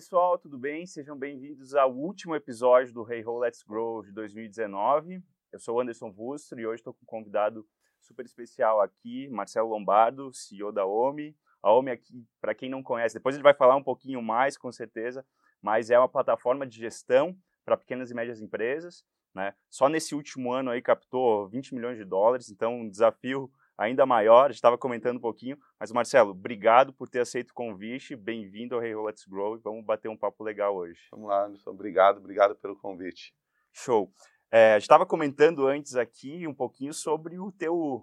Pessoal, tudo bem? Sejam bem-vindos ao último episódio do Hey Ho Let's Grow de 2019. Eu sou Anderson Vustro e hoje estou com um convidado super especial aqui, Marcelo Lombardo, CEO da OMI. A OMI aqui, para quem não conhece, depois ele vai falar um pouquinho mais, com certeza, mas é uma plataforma de gestão para pequenas e médias empresas. Né? Só nesse último ano aí captou 20 milhões de dólares, então um desafio ainda maior. A gente estava comentando um pouquinho, mas Marcelo, obrigado por ter aceito o convite. Bem-vindo ao Hey Let's Grow e vamos bater um papo legal hoje. Vamos lá, Anderson. Obrigado, obrigado pelo convite. Show. É, a gente estava comentando antes aqui um pouquinho sobre o teu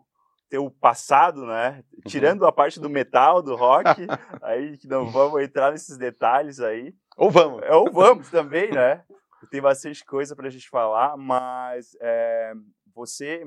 teu passado, né? Uhum. Tirando a parte do metal, do rock, aí que não vamos entrar nesses detalhes aí. Ou vamos. É, ou vamos também, né? Tem bastante coisa para a gente falar, mas é, você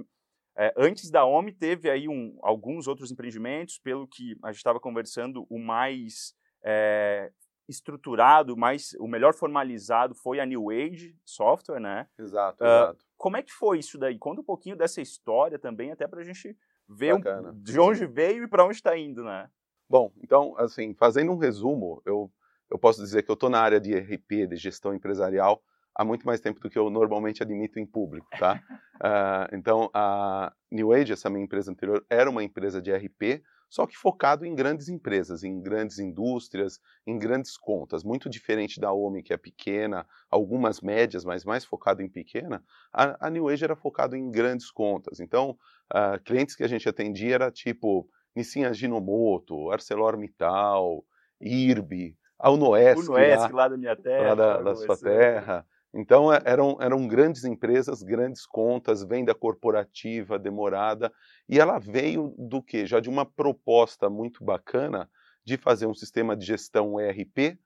é, antes da OMI, teve aí um, alguns outros empreendimentos, pelo que a gente estava conversando, o mais é, estruturado, mais, o melhor formalizado foi a New Age Software, né? Exato, uh, exato. Como é que foi isso daí? Conta um pouquinho dessa história também, até para a gente ver um, de onde veio e para onde está indo, né? Bom, então, assim, fazendo um resumo, eu, eu posso dizer que eu estou na área de RP, de gestão empresarial, há muito mais tempo do que eu normalmente admito em público, tá? uh, então, a New Age, essa minha empresa anterior, era uma empresa de RP, só que focado em grandes empresas, em grandes indústrias, em grandes contas. Muito diferente da OMI, que é pequena, algumas médias, mas mais focado em pequena, a, a New Age era focado em grandes contas. Então, uh, clientes que a gente atendia era tipo Nissin Ajinomoto, ArcelorMittal, IRB, a Unoesc, Unoesc lá, lá da minha terra. Lá da, da sua terra. Então é, eram, eram grandes empresas, grandes contas, venda corporativa demorada, e ela veio do que? Já de uma proposta muito bacana de fazer um sistema de gestão ERP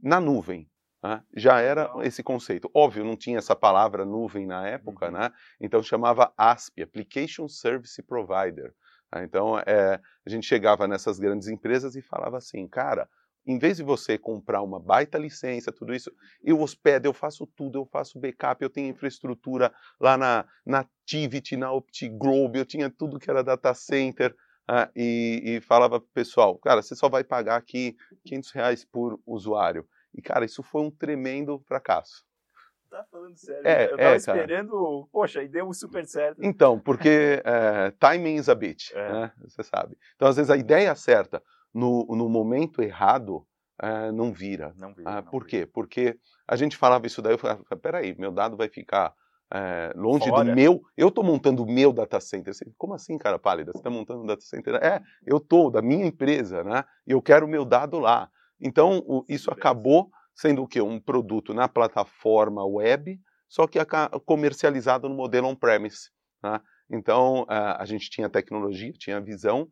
na nuvem. Né? Já era esse conceito. Óbvio, não tinha essa palavra nuvem na época, uhum. né? então chamava ASP, Application Service Provider. Né? Então é, a gente chegava nessas grandes empresas e falava assim, cara, em vez de você comprar uma baita licença, tudo isso, eu hospedo, eu faço tudo, eu faço backup, eu tenho infraestrutura lá na, na Tivit, na OptiGlobe, eu tinha tudo que era data center, uh, e, e, falava pro pessoal, cara, você só vai pagar aqui 500 reais por usuário. E, cara, isso foi um tremendo fracasso. Tá falando sério? É, eu tava é, esperando, poxa, e deu super certo. Então, porque é, timing is a bitch, é. né? Você sabe. Então, às vezes, a ideia certa no, no momento errado, uh, não vira. Não vira. Uh, não por vira. quê? Porque a gente falava isso daí, eu falava, peraí, meu dado vai ficar uh, longe Fora. do meu. Eu estou montando o meu data center. Como assim, cara pálida? Você está montando um data center? É, eu estou, da minha empresa, né? E eu quero o meu dado lá. Então, o, isso acabou sendo o quê? Um produto na plataforma web, só que comercializado no modelo on-premise. Né? Então, a gente tinha tecnologia, tinha visão,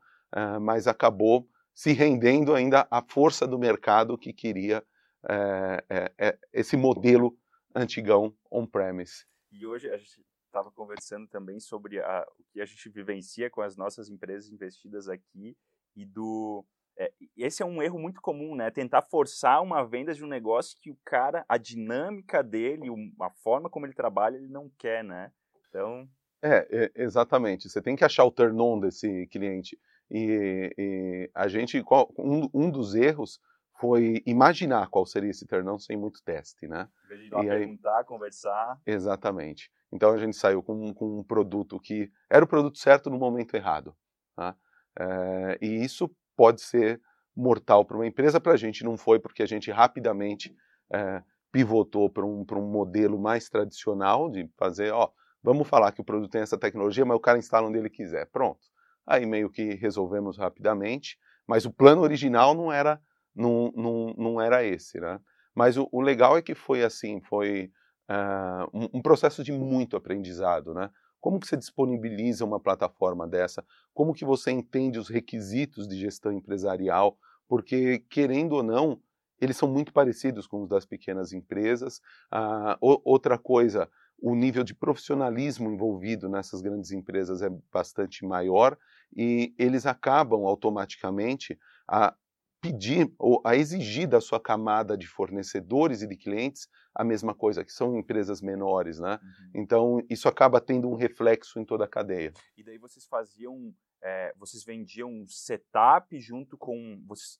mas acabou se rendendo ainda à força do mercado que queria é, é, esse modelo antigão on-premise. E hoje a gente estava conversando também sobre a, o que a gente vivencia com as nossas empresas investidas aqui e do é, esse é um erro muito comum, né? Tentar forçar uma venda de um negócio que o cara, a dinâmica dele, a forma como ele trabalha, ele não quer, né? Então. É, exatamente. Você tem que achar o turn on desse cliente. E, e a gente, um, um, dos erros foi imaginar qual seria esse ternão sem muito teste, né? Em vez de e aí, perguntar, conversar. Exatamente. Então a gente saiu com, com, um produto que era o produto certo no momento errado. Tá? É, e isso pode ser mortal para uma empresa, para a gente não foi, porque a gente rapidamente é, pivotou para um, um modelo mais tradicional de fazer, ó, vamos falar que o produto tem essa tecnologia, mas o cara instala onde ele quiser. Pronto. Aí meio que resolvemos rapidamente, mas o plano original não era, não, não, não era esse, né? Mas o, o legal é que foi assim, foi uh, um, um, processo de muito aprendizado, né? Como que você disponibiliza uma plataforma dessa? Como que você entende os requisitos de gestão empresarial? Porque, querendo ou não, eles são muito parecidos com os das pequenas empresas. Uh, outra coisa, o nível de profissionalismo envolvido nessas grandes empresas é bastante maior e eles acabam automaticamente a pedir ou a exigir da sua camada de fornecedores e de clientes a mesma coisa, que são empresas menores, né? Uhum. Então isso acaba tendo um reflexo em toda a cadeia. E daí vocês faziam, é, vocês vendiam um setup junto com, vocês,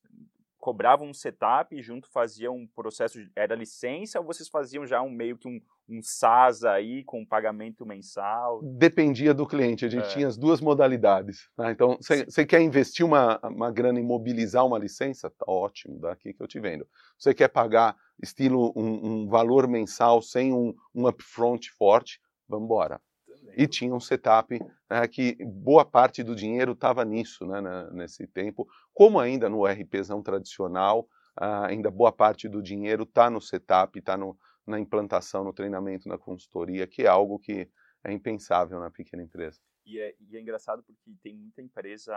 cobravam um setup e junto faziam um processo, de, era licença ou vocês faziam já um meio que um, um SaaS aí com pagamento mensal? Dependia do cliente, a gente é. tinha as duas modalidades. Né? Então, você quer investir uma, uma grana e mobilizar uma licença? Tá ótimo, daqui que eu te vendo. Você quer pagar estilo um, um valor mensal sem um, um upfront forte? Vamos embora e tinha um setup né, que boa parte do dinheiro estava nisso, né, nesse tempo. Como ainda no RPzão tradicional, ainda boa parte do dinheiro está no setup, está na implantação, no treinamento, na consultoria, que é algo que é impensável na pequena empresa. E é, e é engraçado porque tem muita empresa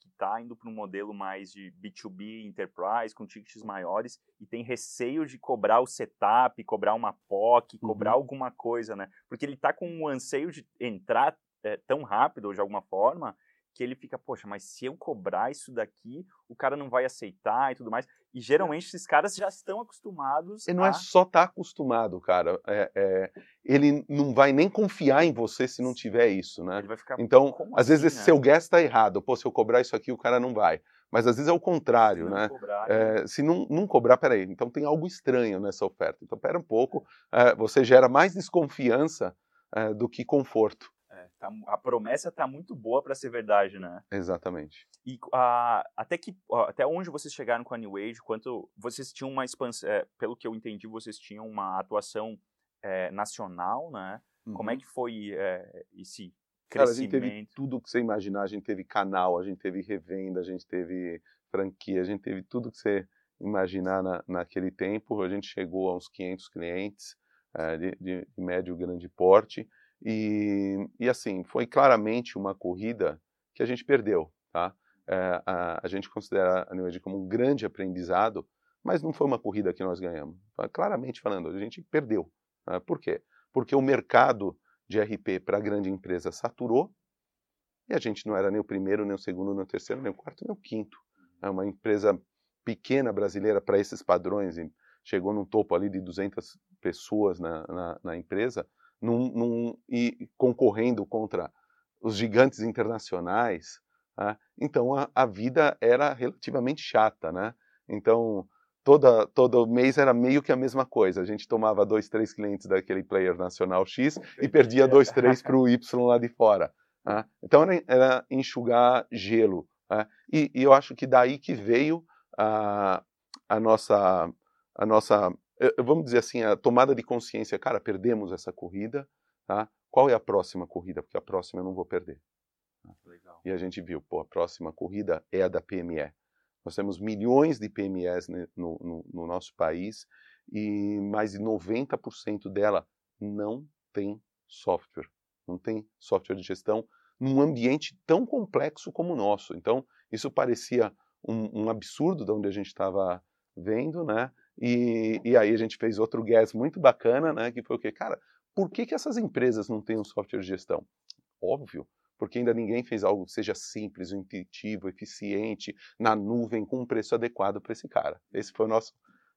que está indo para um modelo mais de B2B enterprise, com tickets maiores, e tem receio de cobrar o setup, cobrar uma POC, cobrar uhum. alguma coisa, né? Porque ele está com um anseio de entrar é, tão rápido, ou de alguma forma, que ele fica, poxa, mas se eu cobrar isso daqui, o cara não vai aceitar e tudo mais. E geralmente esses caras já estão acostumados. E não é a... é só estar tá acostumado, cara. É, é, ele não vai nem confiar em você se não tiver isso, né? Ele vai ficar. Então, às assim, vezes esse né? seu gas está errado. Pô, se eu cobrar isso aqui, o cara não vai. Mas às vezes é o contrário, se né? Cobrar, é, se não, não cobrar, peraí, então tem algo estranho nessa oferta. Então, pera um pouco, é, você gera mais desconfiança é, do que conforto. Tá, a promessa está muito boa para ser verdade, né? Exatamente. E uh, até que até onde vocês chegaram com a New Age? Quanto vocês tinham uma expansão? É, pelo que eu entendi, vocês tinham uma atuação é, nacional, né? Uhum. Como é uhum. que foi é, esse crescimento? Cara, a gente teve tudo que você imaginar. A gente teve canal, a gente teve revenda, a gente teve franquia, a gente teve tudo que você imaginar na, naquele tempo. A gente chegou a uns 500 clientes é, de, de médio grande porte. E, e assim, foi claramente uma corrida que a gente perdeu, tá? É, a, a, gente considera a New Age como um grande aprendizado, mas não foi uma corrida que nós ganhamos. Claramente falando, a gente perdeu. Né? Por quê? Porque o mercado de RP para a grande empresa saturou e a gente não era nem o primeiro, nem o segundo, nem o terceiro, nem o quarto, nem o quinto. É uma empresa pequena brasileira para esses padrões, chegou num topo ali de 200 pessoas na, na, na empresa, num, num, e concorrendo contra os gigantes internacionais. Né? Então a, a, vida era relativamente chata, né? Então toda todo mês era meio que a mesma coisa. A gente tomava dois, três clientes daquele player nacional X e perdia dois, três para o Y lá de fora. Né? Então era, era, enxugar gelo. Né? E, e, eu acho que daí que veio a, a nossa a nossa vamos dizer assim, a tomada de consciência, cara, perdemos essa corrida, tá? Qual é a próxima corrida? Porque a próxima eu não vou perder. Legal. E a gente viu, pô, a próxima corrida é a da PME. Nós temos milhões de PMEs no, no, no nosso país e mais de 90% dela não tem software, não tem software de gestão num ambiente tão complexo como o nosso. Então, isso parecia um, um absurdo de onde a gente estava vendo, né? E, e aí a gente fez outro gas muito bacana, né? Que foi o quê? Cara, por que, que essas empresas não têm um software de gestão? Óbvio, porque ainda ninguém fez algo que seja simples, intuitivo, eficiente, na nuvem, com um preço adequado para esse cara. Esse foi o nosso,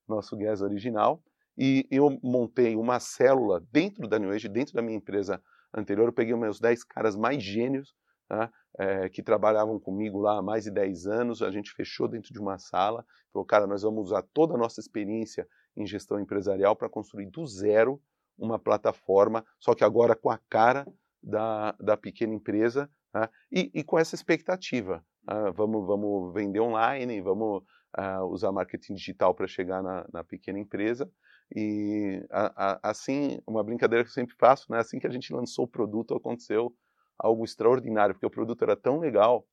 nosso gas original. E eu montei uma célula dentro da New Age, dentro da minha empresa anterior. Eu peguei meus 10 caras mais gênios né, é, que trabalhavam comigo lá há mais de 10 anos, a gente fechou dentro de uma sala, falou, cara, nós vamos usar toda a nossa experiência em gestão empresarial para construir do zero uma plataforma, só que agora com a cara da, da pequena empresa né, e, e, com essa expectativa. Uh, vamos, vamos vender online, vamos uh, usar marketing digital para chegar na, na, pequena empresa. E a, a, assim, uma brincadeira que eu sempre faço, né, assim que a gente lançou o produto, aconteceu algo extraordinário, porque o produto era tão legal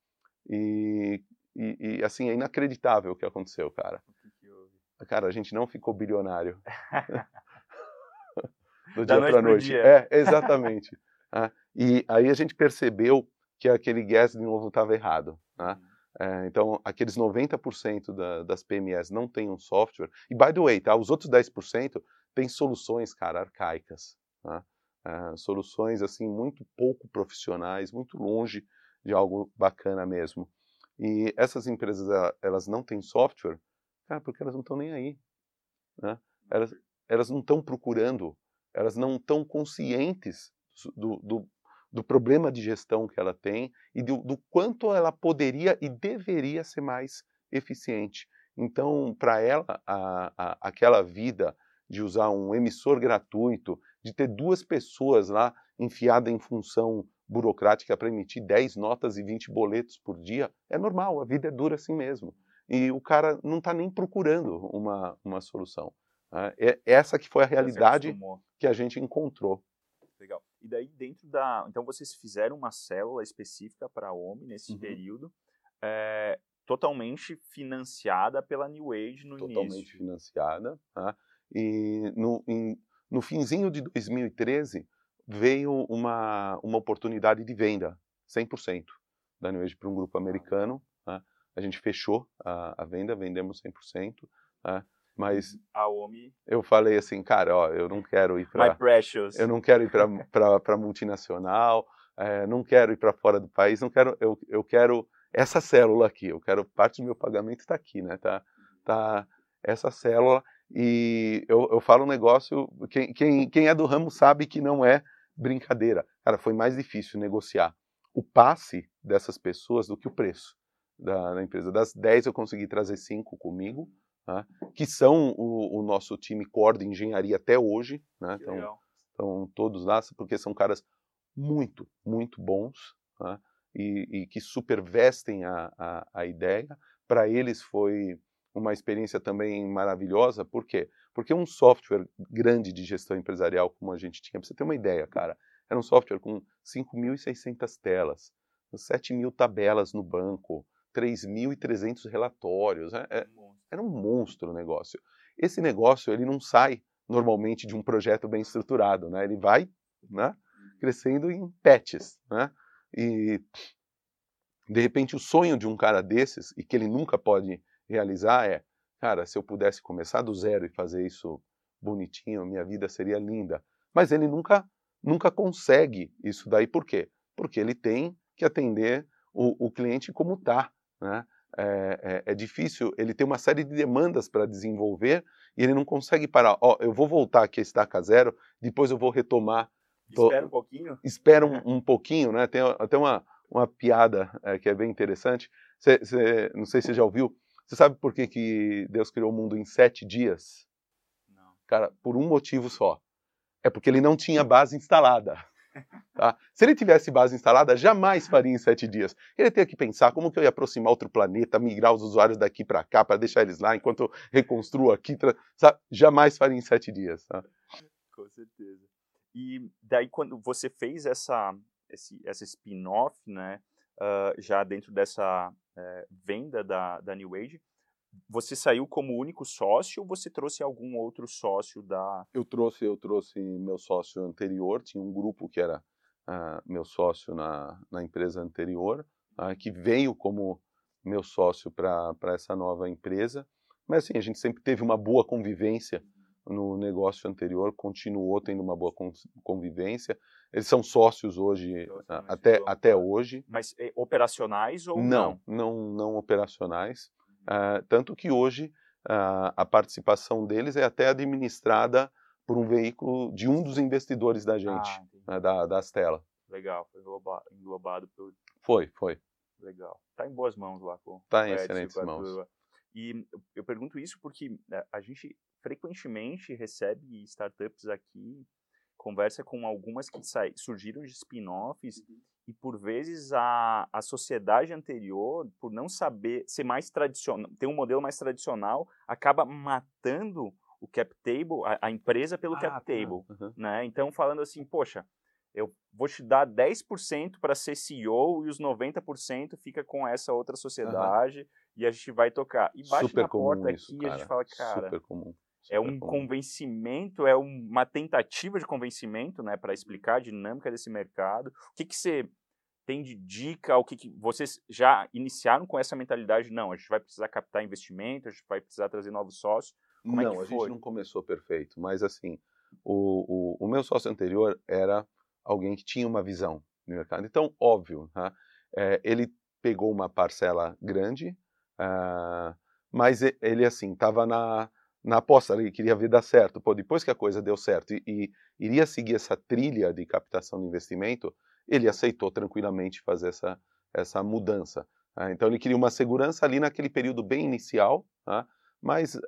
e, e, e assim, é inacreditável o que aconteceu, cara. Cara, a gente não ficou bilionário. Do dia para noite. Dia. É, exatamente. ah, e aí a gente percebeu que aquele gas de novo estava errado. Né? Uhum. É, então, aqueles 90% da, das PMEs não têm um software. E, by the way, tá, os outros 10% têm soluções, cara, arcaicas. Né? Uh, soluções assim muito pouco profissionais, muito longe de algo bacana mesmo. E essas empresas elas não têm software, cara, porque elas não estão nem aí, né? Elas elas não estão procurando, elas não estão conscientes do, do, do, problema de gestão que ela tem e do, do quanto ela poderia e deveria ser mais eficiente. Então, para ela, a, a, aquela vida de usar um emissor gratuito, de ter duas pessoas lá enfiadas em função burocrática para emitir 10 notas e 20 boletos por dia, é normal, a vida é dura assim mesmo. E o cara não está nem procurando uma, uma solução. Né? É, essa que foi a realidade que a gente encontrou. Legal. E daí dentro da... Então vocês fizeram uma célula específica para a OMI nesse uhum. período, é, totalmente financiada pela New Age no totalmente início. Totalmente financiada. Tá? E no, em, no finzinho de 2013 veio uma, uma oportunidade de venda, 100% da New Age para um grupo americano. Tá? A gente fechou a, a venda, vendemos 100%. Tá? Mas a OMI. Eu falei assim, cara, ó, eu não quero ir para. Eu não quero ir para multinacional, é, não quero ir para fora do país, não quero. Eu, eu quero essa célula aqui. Eu quero parte do meu pagamento está aqui, né? Tá, tá essa célula e eu, eu falo um negócio. Quem, quem, quem é do ramo sabe que não é brincadeira. Cara, foi mais difícil negociar o passe dessas pessoas do que o preço da, da empresa. Das 10 eu consegui trazer 5 comigo né, que são o, o, nosso time core de engenharia até hoje. Né, então, estão todos lá, porque são caras muito, muito bons né, e, e, que supervestem a, a, a ideia. Para eles foi uma experiência também maravilhosa, por quê? Porque um software grande de gestão empresarial como a gente tinha, para você ter uma ideia, cara, era um software com 5.600 telas, 7 mil tabelas no banco, 3.300 relatórios. É, é, era um monstro o negócio. Esse negócio ele não sai normalmente de um projeto bem estruturado, né? Ele vai, né, crescendo em patches, né? E de repente o sonho de um cara desses e que ele nunca pode realizar é, cara, se eu pudesse começar do zero e fazer isso bonitinho, minha vida seria linda. Mas ele nunca nunca consegue isso daí por quê? Porque ele tem que atender o, o cliente como está, né? É, é, é, difícil, ele tem uma série de demandas para desenvolver e ele não consegue parar. Ó, eu vou voltar aqui a estaca zero, depois eu vou retomar. Espera um pouquinho? Espera um, um, pouquinho, né? Tem até uma, uma piada é, que é bem interessante. Cê, cê, não sei se você já ouviu. Você sabe por que, que Deus criou o mundo em sete dias? Não. Cara, por um motivo só. É porque ele não tinha base instalada. Tá? Se ele tivesse base instalada, jamais faria em sete dias. Ele teria que pensar como que eu ia aproximar outro planeta, migrar os usuários daqui para cá, para deixar eles lá, enquanto eu reconstruo aqui. Sabe? Jamais faria em sete dias. Tá? Com certeza. E daí, quando você fez essa, esse, essa spin-off, né, uh, já dentro dessa uh, venda da, da New Age, você saiu como único sócio ou você trouxe algum outro sócio da? Eu trouxe, eu trouxe meu sócio anterior. Tinha um grupo que era uh, meu sócio na, na empresa anterior, uh, que veio como meu sócio para essa nova empresa. Mas assim, a gente sempre teve uma boa convivência no negócio anterior, continuou tendo uma boa convivência. Eles são sócios hoje, até, até hoje. Mas eh, operacionais ou não? Não, não, não operacionais. Uh, tanto que hoje uh, a participação deles é até administrada por um veículo de um dos investidores da gente, ah, né, da, da Astela. Legal, foi englobado por... Foi, foi. Legal. Está em boas mãos lá com Está em excelentes mãos. E eu pergunto isso porque né, a gente frequentemente recebe startups aqui, conversa com algumas que surgiram de spin-offs uhum e por vezes a, a sociedade anterior, por não saber ser mais tradicional, ter um modelo mais tradicional, acaba matando o cap table, a, a empresa pelo ah, cap tá. table, uhum. né? Então falando assim, poxa, eu vou te dar 10% para ser CEO e os 90% fica com essa outra sociedade uhum. e a gente vai tocar. E bate Super na porta isso, aqui e a gente fala, cara, Super comum. Super é um comum. convencimento, é uma tentativa de convencimento, né, para explicar a dinâmica desse mercado. O que que você tem de dica? O que, que, vocês já iniciaram com essa mentalidade? Não, a gente vai precisar captar investimento, a gente vai precisar trazer novos sócios. Como não, é a gente não começou perfeito, mas assim, o, o, o, meu sócio anterior era alguém que tinha uma visão no mercado. Então, óbvio, né? é, ele pegou uma parcela grande, uh, mas ele assim estava na na aposta, ele queria ver dar certo. Pô, depois que a coisa deu certo e, e iria seguir essa trilha de captação de investimento, ele aceitou tranquilamente fazer essa, essa mudança. Ah, então ele queria uma segurança ali naquele período bem inicial, tá? mas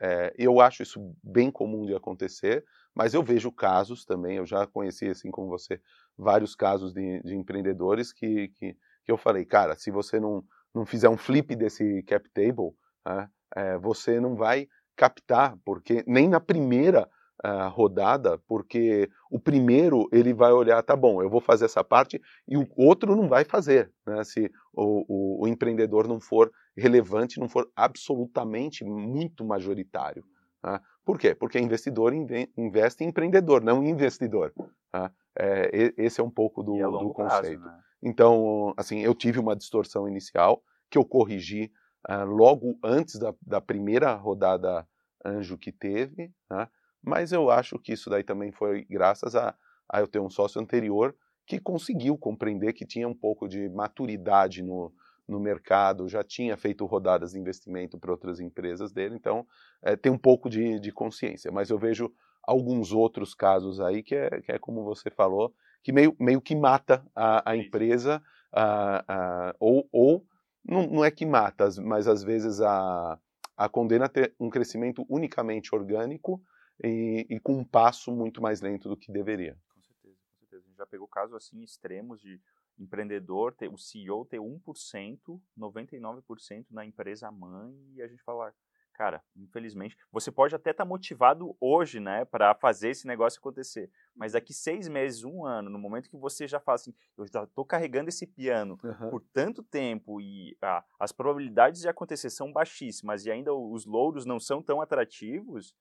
é, eu acho isso bem comum de acontecer, mas eu vejo casos também, eu já conheci, assim como você, vários casos de, de empreendedores que, que, que, eu falei, cara, se você não, não fizer um flip desse cap table, né, é, você não vai captar, porque nem na primeira uh, rodada, porque o primeiro ele vai olhar, tá bom, eu vou fazer essa parte e o outro não vai fazer, né? Se o, o, o empreendedor não for relevante, não for absolutamente muito majoritário. Tá? Por quê? Porque investidor investe em empreendedor, não em investidor. Tá? É, esse é um pouco do, do conceito. Prazo, né? Então, assim, eu tive uma distorção inicial que eu corrigi uh, logo antes da, da, primeira rodada anjo que teve, né? Mas eu acho que isso daí também foi graças a, a eu ter um sócio anterior que conseguiu compreender que tinha um pouco de maturidade no, no mercado, já tinha feito rodadas de investimento para outras empresas dele, então é, tem um pouco de, de, consciência. Mas eu vejo alguns outros casos aí que é, que é como você falou, que meio, meio que mata a, a empresa, a, a, ou, ou não, não, é que mata, mas às vezes a, a condena ter um crescimento unicamente orgânico e, e, com um passo muito mais lento do que deveria. Com certeza, com certeza. A gente já pegou casos assim extremos de empreendedor, ter, o CEO ter 1%, 99% na empresa mãe e a gente falar, cara, infelizmente, você pode até estar tá motivado hoje, né, para fazer esse negócio acontecer, mas daqui seis meses, um ano, no momento que você já fala assim, eu já estou carregando esse piano uhum. por tanto tempo e ah, as probabilidades de acontecer são baixíssimas e ainda os louros não são tão atrativos,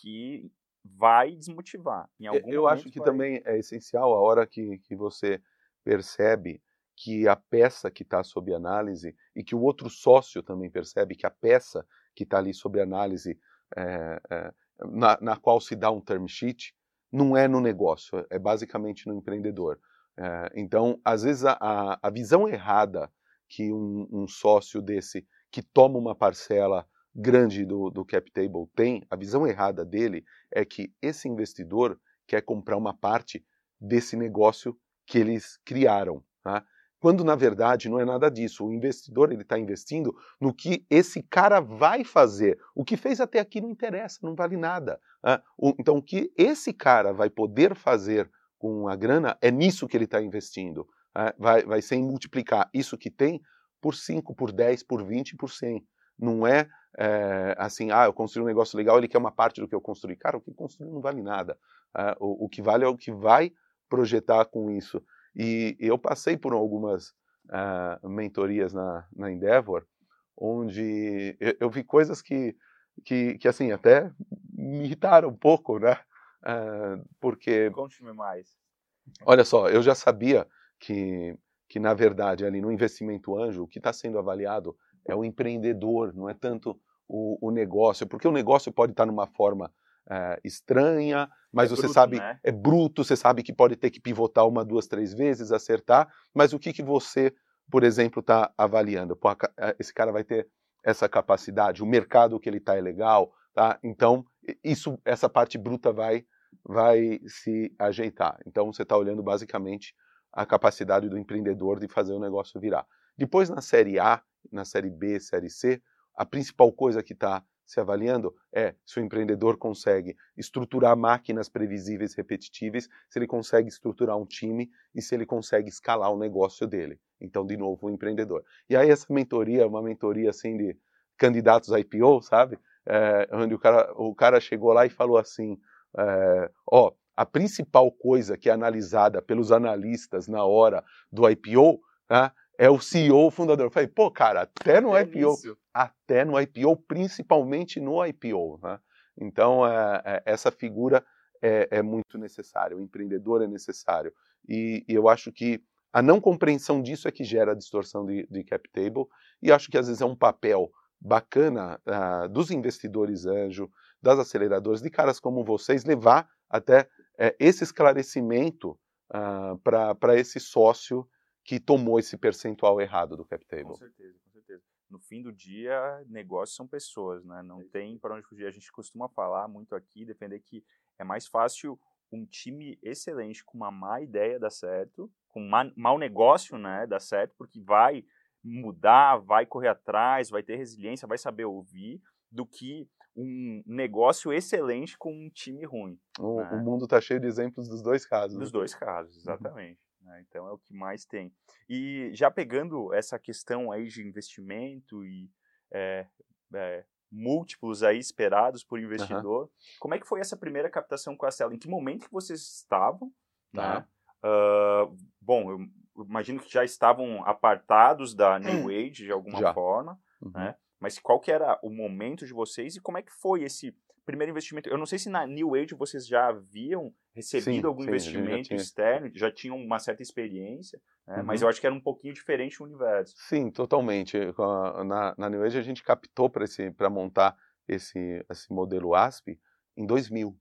que vai desmotivar. Em algum eu acho que vai... também é essencial a hora que, que você percebe que a peça que está sob análise e que o outro sócio também percebe que a peça que está ali sob análise é, é, na, na, qual se dá um term sheet não é no negócio, é basicamente no empreendedor. É, então, às vezes, a, a visão errada que um, um, sócio desse que toma uma parcela grande do, do cap table tem, a visão errada dele é que esse investidor quer comprar uma parte desse negócio que eles criaram. Tá? Quando na verdade não é nada disso. O investidor ele está investindo no que esse cara vai fazer. O que fez até aqui não interessa, não vale nada. Tá? Então o que esse cara vai poder fazer com a grana é nisso que ele está investindo. Tá? Vai, vai ser em multiplicar isso que tem por 5, por 10, por 20, por 100. Não é é, assim, ah, eu construí um negócio legal, ele quer uma parte do que eu construí. Cara, o que construiu não vale nada. O, o, que vale é o que vai projetar com isso. E, eu passei por algumas uh, mentorias na, na Endeavor, onde eu, eu, vi coisas que, que, que, assim, até me irritaram um pouco, né? Uh, porque... Conte-me mais. Olha só, eu já sabia que, que, na verdade, ali no investimento anjo, o que está sendo avaliado é o empreendedor, não é tanto o, o negócio, porque o negócio pode estar numa forma é, estranha, mas é você bruto, sabe, né? é bruto, você sabe que pode ter que pivotar uma, duas, três vezes, acertar, mas o que, que você, por exemplo, está avaliando? Pô, é, esse cara vai ter essa capacidade, o mercado que ele está é legal, tá? Então, isso, essa parte bruta vai, vai se ajeitar. Então, você está olhando basicamente a capacidade do empreendedor de fazer o negócio virar. Depois, na série A, na série B, série C, a principal coisa que está se avaliando é se o empreendedor consegue estruturar máquinas previsíveis repetitíveis, se ele consegue estruturar um time e se ele consegue escalar o negócio dele. Então, de novo, o empreendedor. E aí essa mentoria uma mentoria assim de candidatos a IPO, sabe? É, onde o cara, o cara chegou lá e falou assim, é, ó, a principal coisa que é analisada pelos analistas na hora do IPO tá, é o CEO fundador. Eu falei, pô, cara, até no é IPO, isso. até no IPO, principalmente no IPO. Né? Então, é, é, essa figura é, é, muito necessária, o empreendedor é necessário. E, e, eu acho que a não compreensão disso é que gera a distorção de, de cap table, e acho que às vezes é um papel bacana uh, dos investidores anjo, das aceleradoras, de caras como vocês, levar até uh, esse esclarecimento uh, ah, para esse sócio que tomou esse percentual errado do cap table. Com certeza, com certeza. No fim do dia, negócios são pessoas, né? Não tem para onde fugir. A gente costuma falar muito aqui, defender que é mais fácil um time excelente com uma má ideia dar certo, com um mau negócio, né, dar certo, porque vai mudar, vai correr atrás, vai ter resiliência, vai saber ouvir, do que um negócio excelente com um time ruim. O, né? o mundo está cheio de exemplos dos dois casos. Dos dois casos, exatamente. Uhum. Né? Então é o que mais tem. E já pegando essa questão aí de investimento e é, é, múltiplos aí esperados por investidor, uhum. como é que foi essa primeira captação com a Cela? Em que momento que vocês estavam? Tá. Né? Uh, bom, eu imagino que já estavam apartados da New Age de alguma já. forma, uhum. né? Mas qual que era o momento de vocês e como é que foi esse primeiro investimento? Eu não sei se na New Age vocês já haviam recebido sim, algum sim, investimento já externo, já tinham uma certa experiência, né? uhum. mas eu acho que era um pouquinho diferente o universo. Sim, totalmente. Na, na New Age a gente captou para montar esse, esse modelo ASP em 2000.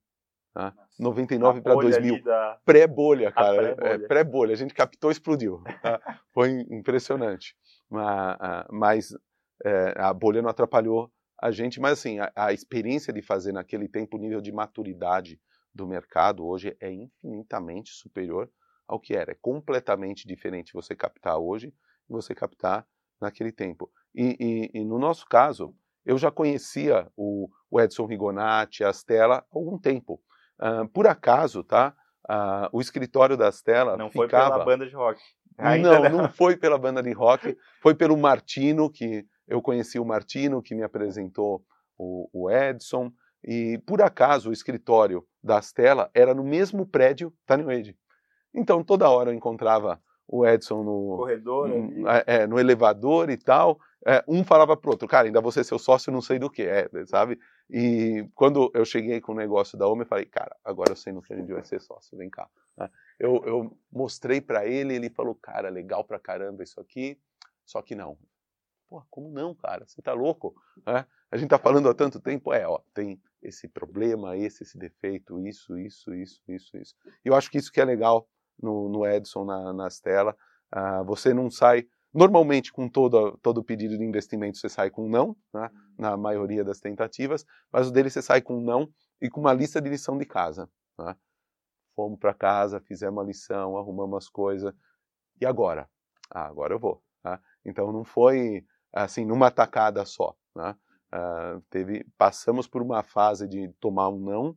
Né? 99 para 2000. Da... Pré-bolha, cara. Pré-bolha. É, pré-bolha. A gente captou e explodiu. Tá? Foi impressionante. Mas, mas é, a bolha não atrapalhou a gente, mas assim, a, a, experiência de fazer naquele tempo, o nível de maturidade do mercado hoje é infinitamente superior ao que era. É completamente diferente você captar hoje e você captar naquele tempo. E, e, e no nosso caso, eu já conhecia o, o Edson Rigonati, a Stella, há algum tempo. Uh, por acaso, tá? Uh, o escritório da Stella não ficava... foi pela banda de rock. Ainda não, não, não foi pela banda de rock, foi pelo Martino, que eu conheci o Martino, que me apresentou o, o Edson, e por acaso o escritório da Stella era no mesmo prédio da New Age. Então toda hora eu encontrava o Edson no corredor, no, é, é, no elevador e tal. É, um falava pro outro, cara, ainda você é seu sócio, não sei do que é, sabe? E quando eu cheguei com o negócio da OMA, eu falei, cara, agora eu sei no que a gente vai ser sócio, vem cá. Né? Eu, eu mostrei para ele, ele falou, cara, legal pra caramba isso aqui, só que não. Pô, como não, cara? Você tá louco? É? A gente tá falando há tanto tempo, é, ó, tem esse problema, esse, esse defeito, isso, isso, isso, isso, isso. E eu acho que isso que é legal no, no Edson, na, nas telas. Uh, você não sai, normalmente com todo, todo pedido de investimento você sai com não, né? na maioria das tentativas, mas o dele você sai com não e com uma lista de lição de casa. Né? Fomos para casa, fizemos a lição, arrumamos as coisas, e agora? Ah, agora eu vou. Né? Então não foi assim, numa tacada só. Né? Uh, teve, passamos por uma fase de tomar um não,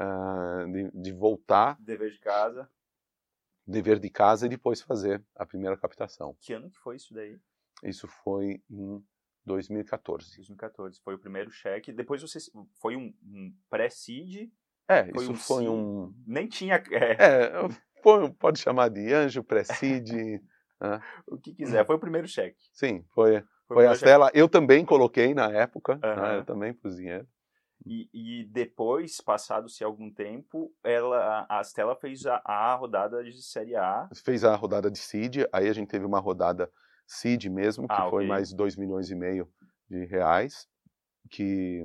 uh, de, de, voltar. Dever de casa. Dever de casa e depois fazer a primeira captação. Que ano que foi isso daí? Isso foi em 2014. 2014. Foi o primeiro cheque. Depois você foi um, um pré-seed. É, foi isso um foi um. Nem tinha. É, é foi, pode chamar de anjo, pré-seed. né? O que quiser. Foi o primeiro cheque. Sim, foi. Foi, a Stella, eu também coloquei na época, uhum. né, eu também pus dinheiro. E, e depois, passado-se algum tempo, ela, a Stella fez a, a, rodada de Série A. Fez a rodada de Seed, aí a gente teve uma rodada Seed mesmo, que ah, foi okay. mais 2 milhões e meio de reais, que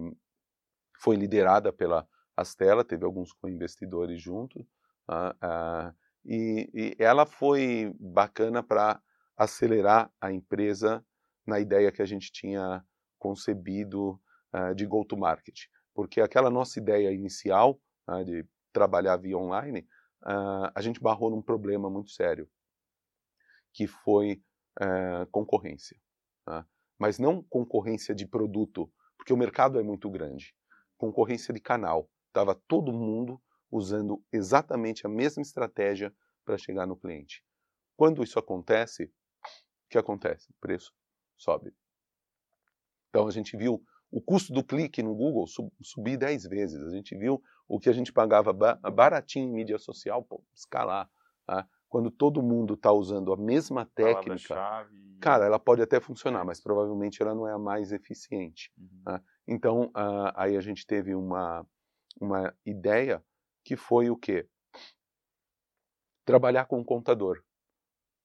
foi liderada pela Astela, teve alguns co-investidores junto, uh, uh, e, e ela foi bacana para acelerar a empresa na ideia que a gente tinha concebido uh, de go-to-market. Porque aquela nossa ideia inicial uh, de trabalhar via online, uh, a gente barrou num problema muito sério, que foi eh, concorrência. Tá? Mas não concorrência de produto, porque o mercado é muito grande. Concorrência de canal. Estava todo mundo usando exatamente a mesma estratégia para chegar no cliente. Quando isso acontece, o que acontece? Preço sobe. Então a gente viu o custo do clique no Google sub, subir 10 vezes. A gente viu o que a gente pagava baratinho em mídia social pô, escalar. Tá? Quando todo mundo está usando a mesma técnica, cara, ela pode até funcionar, mas provavelmente ela não é a mais eficiente. Uhum. Tá? Então uh, aí a gente teve uma, uma ideia que foi o quê? Trabalhar com o contador.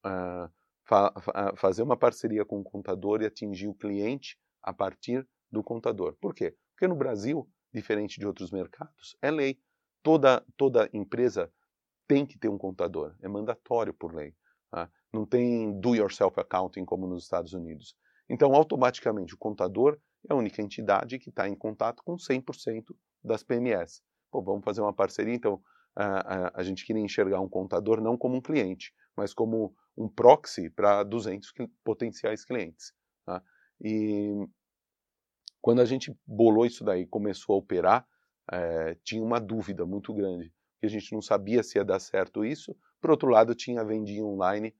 Uh, fa fazer uma parceria com o contador e atingir o cliente a partir do contador. Por quê? Porque no Brasil, diferente de outros mercados, é lei. Toda, toda empresa tem que ter um contador, é mandatório por lei. Tá? Não tem do-yourself accounting como nos Estados Unidos. Então, automaticamente, o contador é a única entidade que está em contato com 100% das PMS. Pô, vamos fazer uma parceria, então a, a, a gente queria enxergar um contador não como um cliente, mas como um proxy para 200 potenciais clientes. Tá? E quando a gente bolou isso daí, começou a operar, é, tinha uma dúvida muito grande, porque a gente não sabia se ia dar certo isso. Por outro lado, tinha a vendinha online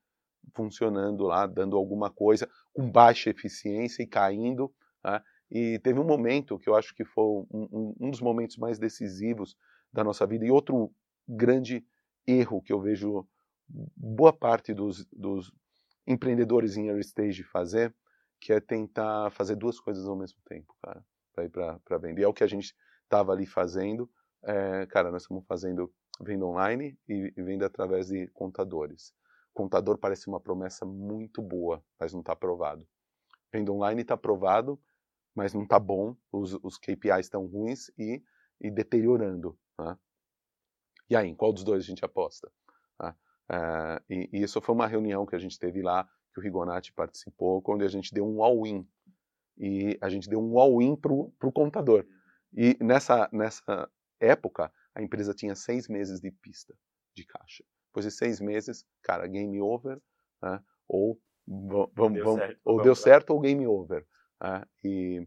funcionando lá, dando alguma coisa com baixa eficiência e caindo. Tá? E teve um momento que eu acho que foi um, um, um, dos momentos mais decisivos da nossa vida e outro grande erro que eu vejo boa parte dos, dos empreendedores em early stage fazer, que é tentar fazer duas coisas ao mesmo tempo, cara, para ir para vender. É o que a gente estava ali fazendo. É, cara, nós estamos fazendo venda online e, e venda através de contadores. Contador parece uma promessa muito boa, mas não está aprovado. Venda online está aprovado, mas não está bom, os, os KPIs estão ruins e, e deteriorando. Né? E aí, em qual dos dois a gente aposta? Né? Uh, e, e, isso foi uma reunião que a gente teve lá, que o Rigonati participou, quando a gente deu um all-in. E a gente deu um all-in para o contador. E nessa, nessa época, a empresa tinha seis meses de pista de caixa. Depois de seis meses, cara, game over, né? ou, vamos, deu, vamos, certo, ou vamos deu certo ou game over. Né? E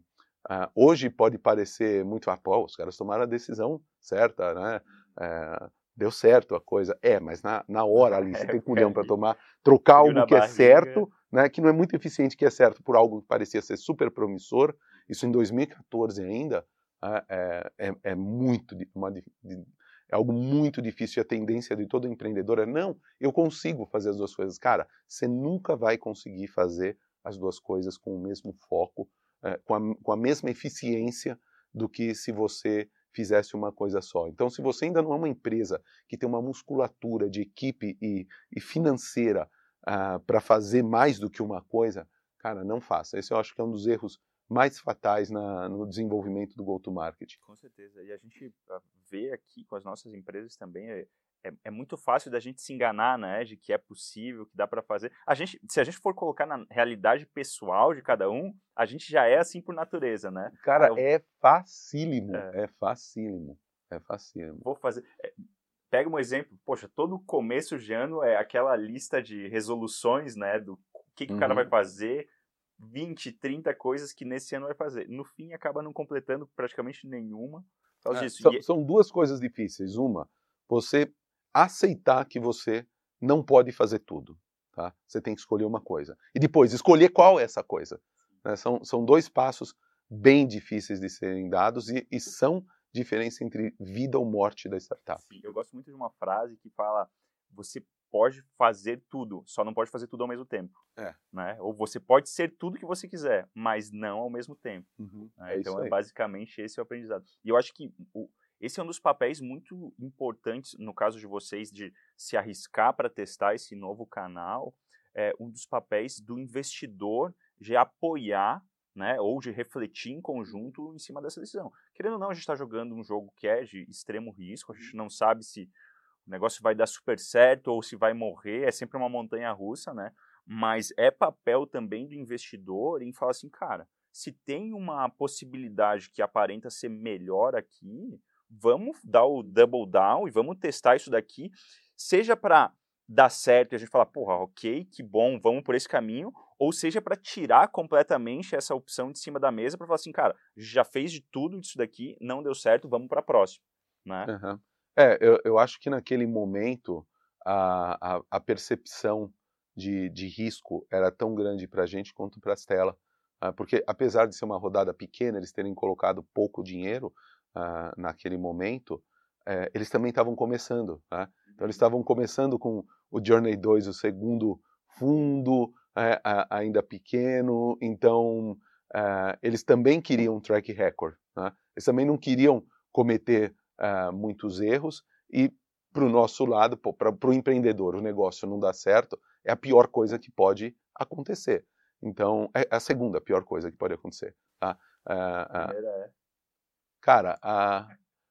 uh, hoje pode parecer muito, ah, pô, os caras tomaram a decisão certa, né? Uh, deu certo a coisa. É, mas na, na hora ali, você tem culhão para tomar, trocar algo que é certo, né, que não é muito eficiente, que é certo por algo que parecia ser super promissor, isso em 2014 ainda, é, é, é, é muito, uma, é algo muito difícil e a tendência de todo empreendedor é, não, eu consigo fazer as duas coisas. Cara, você nunca vai conseguir fazer as duas coisas com o mesmo foco, é, com, a, com a mesma eficiência do que se você fizesse uma coisa só. Então, se você ainda não é uma empresa que tem uma musculatura de equipe e, e financeira uh, ah, para fazer mais do que uma coisa, cara, não faça. Esse eu acho que é um dos erros mais fatais na, no desenvolvimento do go-to-market. Com certeza. E a gente ah, vê aqui com as nossas empresas também, é, é, é, muito fácil da gente se enganar, né, de que é possível, que dá para fazer. A gente, se a gente for colocar na realidade pessoal de cada um, a gente já é assim por natureza, né? Cara, Eu, é facílimo, é. é facílimo, é facílimo. Vou fazer. É, pega um exemplo, poxa, todo começo de ano é aquela lista de resoluções, né, do que, que uhum. o cara vai uhum. fazer, 20, 30 coisas que nesse ano vai fazer. No fim, acaba não completando praticamente nenhuma. É, são, são duas coisas difíceis. Uma, você aceitar que você não pode fazer tudo. Tá? Você tem que escolher uma coisa. E depois, escolher qual é essa coisa. Né? São, são dois passos bem difíceis de serem dados e, e são diferença entre vida ou morte da startup. Sim, eu gosto muito de uma frase que fala: você pode fazer tudo, só não pode fazer tudo ao mesmo tempo. É. Né? Ou você pode ser tudo que você quiser, mas não ao mesmo tempo. Uhum. Né? É então, é basicamente esse é o aprendizado. E eu acho que o, esse é um dos papéis muito importantes, no caso de vocês, de se arriscar para testar esse novo canal, é um dos papéis do investidor de apoiar né, ou de refletir em conjunto em cima dessa decisão. Querendo ou não, a gente está jogando um jogo que é de extremo risco, a gente não sabe se o negócio vai dar super certo ou se vai morrer, é sempre uma montanha russa, né? Mas é papel também do investidor em falar assim, cara, se tem uma possibilidade que aparenta ser melhor aqui, vamos dar o double down e vamos testar isso daqui, seja para dar certo e a gente falar, porra, ok, que bom, vamos por esse caminho, ou seja para tirar completamente essa opção de cima da mesa para falar assim, cara, já fez de tudo disso daqui, não deu certo, vamos para a próxima, né? Uhum. É, eu, eu acho que naquele momento a, a, a percepção de, de risco era tão grande para a gente quanto para a Stella, uh, porque apesar de ser uma rodada pequena, eles terem colocado pouco dinheiro, uh, naquele momento, uh, eles também estavam começando. Né? Então, eles estavam começando com o Journey 2, o segundo fundo, é, ainda pequeno, então uh, eles também queriam um track record. Né? Eles também não queriam cometer uh, muitos erros e para o nosso lado, para o empreendedor, o negócio não dá certo, é a pior coisa que pode acontecer. Então, é a segunda pior coisa que pode acontecer. Tá? Uh, é Cara, a,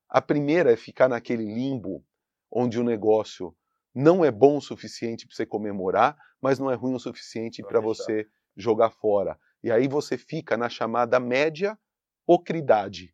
a primeira é ficar naquele limbo onde o negócio não é bom o suficiente para você comemorar, mas não é ruim o suficiente para você jogar fora. E aí você fica na chamada média ocridade,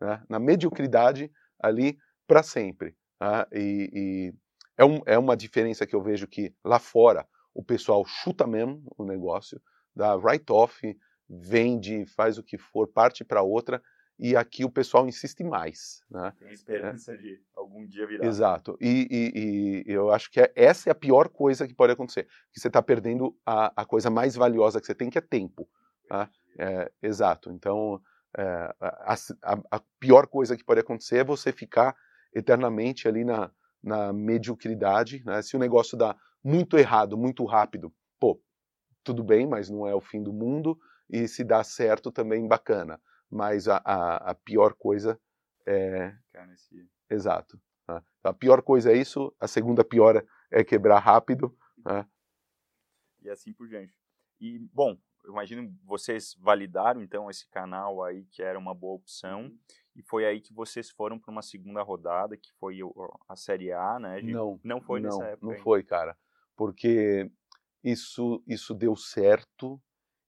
né? na mediocridade ali para sempre. Tá? E, e é, um, é uma diferença que eu vejo que lá fora o pessoal chuta mesmo o negócio, dá write-off, vende, faz o que for, parte para outra, e aqui o pessoal insiste mais. Né? Tem esperança é. de algum dia virar. Exato. E, e, e, eu acho que é, essa é a pior coisa que pode acontecer. Que você está perdendo a, a, coisa mais valiosa que você tem, que é tempo. Tá? É, exato. Então, é, a, a, a, pior coisa que pode acontecer é você ficar eternamente ali na, na mediocridade. Né? Se o negócio dá muito errado, muito rápido, pô, tudo bem, mas não é o fim do mundo. E se dá certo, também bacana. Mas a, a, a pior coisa é. Exato. Né? A pior coisa é isso, a segunda pior é quebrar rápido. Né? E assim por diante. E, bom, eu imagino vocês validaram então esse canal aí que era uma boa opção uhum. e foi aí que vocês foram para uma segunda rodada que foi a Série A, né? De... Não, não foi não, nessa época. Não ainda. foi, cara, porque isso isso deu certo,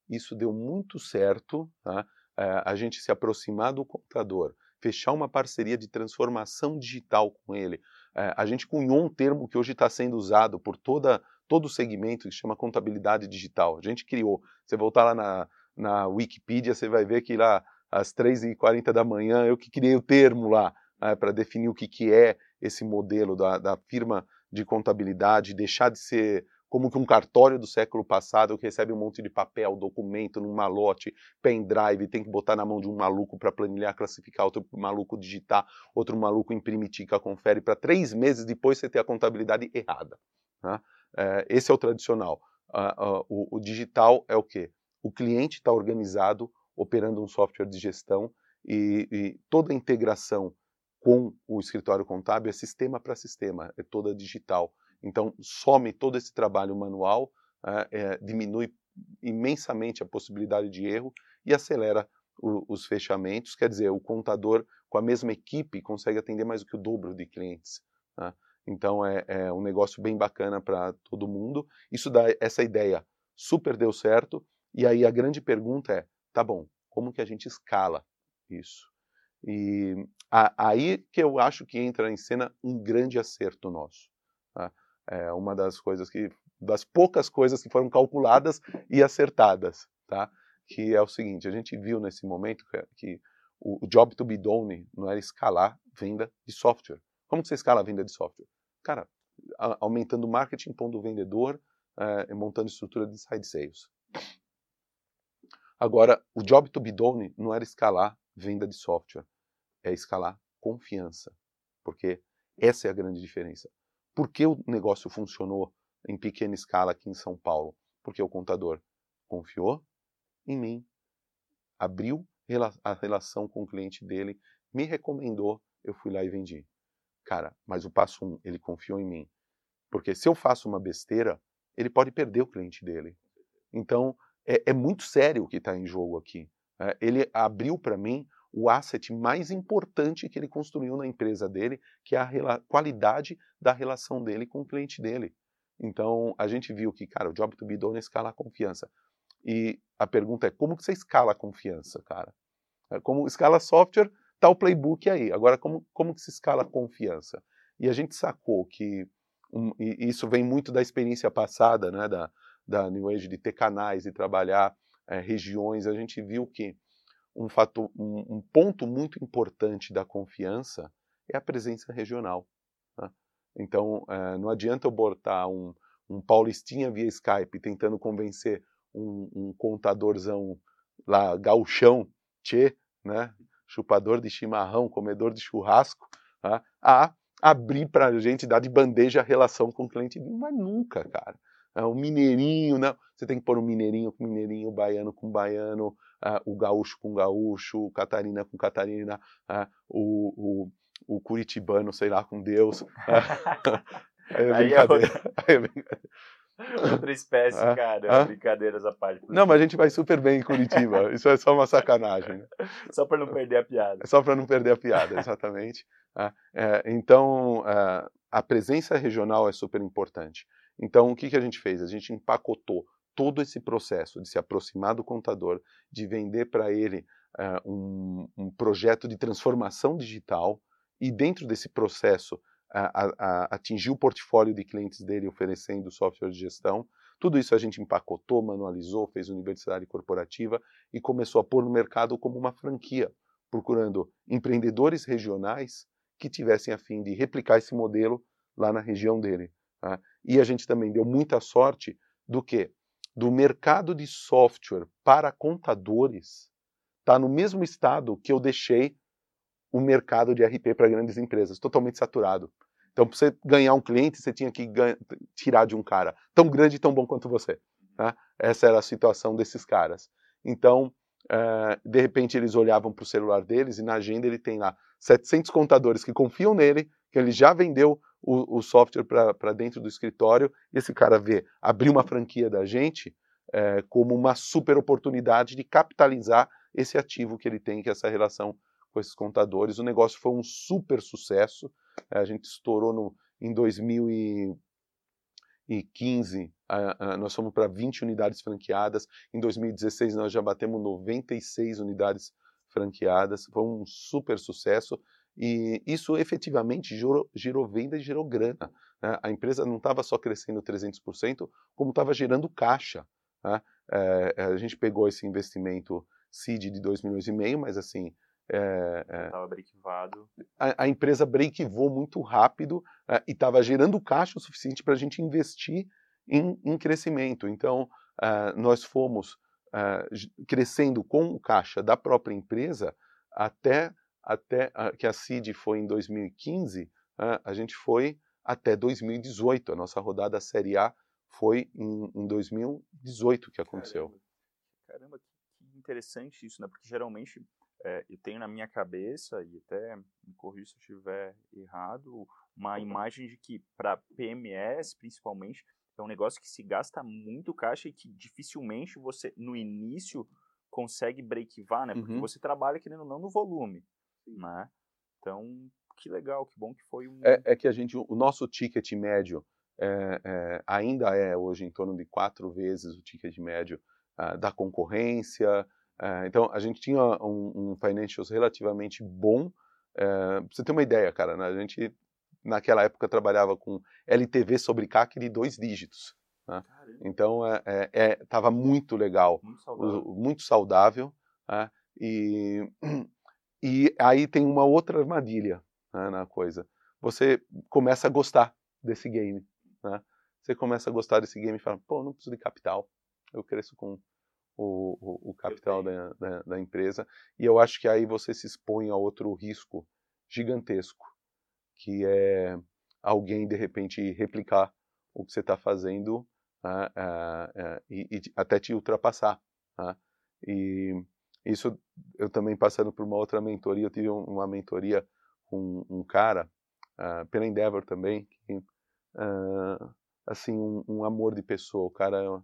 isso deu muito certo, tá? É, a gente se aproximar do contador, fechar uma parceria de transformação digital com ele. É, a gente cunhou um termo que hoje está sendo usado por toda todo o segmento que chama contabilidade digital. A gente criou. Você voltar lá na, na Wikipedia, você vai ver que lá às 3h40 da manhã eu que criei o termo lá é, para definir o que, que é esse modelo da, da firma de contabilidade, deixar de ser como que um cartório do século passado que recebe um monte de papel, documento num malote, pendrive, tem que botar na mão de um maluco para planilhar, classificar, outro maluco digitar, outro maluco imprimir, tica, confere, para três meses depois você ter a contabilidade errada. Né? É, esse é o tradicional. O, o, digital é o quê? O cliente está organizado, operando um software de gestão e, e, toda a integração com o escritório contábil é sistema para sistema, é toda digital. Então, some todo esse trabalho manual, é, é, diminui imensamente a possibilidade de erro e acelera o, os fechamentos. Quer dizer, o contador, com a mesma equipe, consegue atender mais do que o dobro de clientes. Né? Então é, é um negócio bem bacana para todo mundo. Isso dá essa ideia super deu certo. E aí a grande pergunta é, tá bom, como que a gente escala isso? E a, aí que eu acho que entra em cena um grande acerto nosso. Tá? É uma das coisas que, das poucas coisas que foram calculadas e acertadas, tá? Que é o seguinte, a gente viu nesse momento que, que o, o job to be done não era escalar venda de software. Como que você escala a venda de software? cara, aumentando o marketing, pondo o vendedor, é, montando estrutura de side sales. Agora, o job to be done não era escalar venda de software, é escalar confiança, porque essa é a grande diferença. Por que o negócio funcionou em pequena escala aqui em São Paulo? Porque o contador confiou em mim, abriu a relação com o cliente dele, me recomendou, eu fui lá e vendi. Cara, mas o passo um, ele confiou em mim. Porque se eu faço uma besteira, ele pode perder o cliente dele. Então, é, é muito sério o que está em jogo aqui. É, ele abriu para mim o asset mais importante que ele construiu na empresa dele, que é a qualidade da relação dele com o cliente dele. Então, a gente viu que, cara, o job to be done é escalar a confiança. E a pergunta é, como que você escala a confiança, cara? É, como escala software, Tá o playbook aí. Agora, como, como que se escala a confiança? E a gente sacou que um, isso vem muito da experiência passada, né, da, da New Age, de ter canais e trabalhar é, regiões. A gente viu que um, fator, um, um, ponto muito importante da confiança é a presença regional. Então, é, não adianta eu botar um, um paulistinha via Skype tentando convencer um, um contadorzão lá, gauchão, tchê, né, chupador de chimarrão, comedor de churrasco, tá? a abrir para a gente, dar de bandeja a relação com o cliente. Mas nunca, cara. É, o mineirinho, não. Você tem que pôr o mineirinho com mineirinho, o baiano com baiano, uh, o gaúcho com gaúcho, o catarina com catarina, uh, o, o, o, curitibano, sei lá, com Deus. Uh, aí é brincadeira. Aí é brincadeira. Outra espécie, ah, cara. Ah? Brincadeiras à parte. Não, mas a gente vai super bem em Curitiba. Isso é só uma sacanagem. Né? Só para não perder a piada. É só para não perder a piada, exatamente. Ah, é, então, é, a presença regional é super importante. Então, o que, que a gente fez? A gente empacotou todo esse processo de se aproximar do contador, de vender para ele um, um, projeto de transformação digital e dentro desse processo a, a, atingir o portfólio de clientes dele oferecendo software de gestão. Tudo isso a gente empacotou, manualizou, fez universidade corporativa e começou a pôr no mercado como uma franquia, procurando empreendedores regionais que tivessem a fim de replicar esse modelo lá na região dele. Tá? E a gente também deu muita sorte do que? Do mercado de software para contadores está no mesmo estado que eu deixei o mercado de RP para grandes empresas, totalmente saturado. Então, para você ganhar um cliente, você tinha que tirar de um cara tão grande e tão bom quanto você. Tá? Essa era a situação desses caras. Então, uh, de repente, eles olhavam para o celular deles e na agenda ele tem lá 700 contadores que confiam nele, que ele já vendeu o, o software para dentro do escritório, e esse cara vê abrir uma franquia da gente é, como uma super oportunidade de capitalizar esse ativo que ele tem, que é essa relação com esses contadores. O negócio foi um super sucesso, é, a gente estourou no, em 2015, a, a, nós fomos para 20 unidades franqueadas, em 2016 nós já batemos 96 unidades franqueadas, foi um super sucesso. E isso efetivamente gerou, venda e gerou grana. Né? A empresa não estava só crescendo 300%, como estava gerando caixa. Né? É, a gente pegou esse investimento seed de 2 milhões e meio, mas assim. Estava é, breakivado. A, a, empresa breakivou muito rápido é, e estava gerando caixa o suficiente para a gente investir em, em crescimento. Então, é, nós fomos crescendo com o caixa da própria empresa até até que a CID foi em 2015, a gente foi até 2018. A nossa rodada Série A foi em, em 2018 que aconteceu. Caramba, Caramba, que interessante isso, né? Porque geralmente é, eu tenho na minha cabeça, e até me corrija se eu estiver errado, uma imagem de que para PMS, principalmente, é um negócio que se gasta muito caixa e que dificilmente você, no início, consegue breakivar, né? Porque uhum. você trabalha, querendo ou não, no volume né? Então, que legal, que bom que foi um... É, é que a gente, o nosso ticket médio é, é, ainda é hoje em torno de quatro vezes o ticket médio uh, da concorrência. Uh, então, a gente tinha um, um financials relativamente bom. Uh, pra você ter uma ideia, cara, né? a gente naquela época trabalhava com LTV sobre CAC de dois dígitos. Né? Então, estava é, é, muito legal, muito saudável. Muito saudável né? e e aí tem uma outra armadilha né, na coisa. Você começa a gostar desse game. Né? Você começa a gostar desse game e fala, pô, não preciso de capital. Eu cresço com o, o, o capital da, da, da, empresa. E eu acho que aí você se expõe a outro risco gigantesco, que é alguém, de repente, replicar o que você está fazendo uh, uh, uh, e, e, até te ultrapassar. Né? E isso eu também passando por uma outra mentoria, eu tive uma mentoria com um cara, uh, pela Endeavor também, que, assim, um, um, amor de pessoa, o cara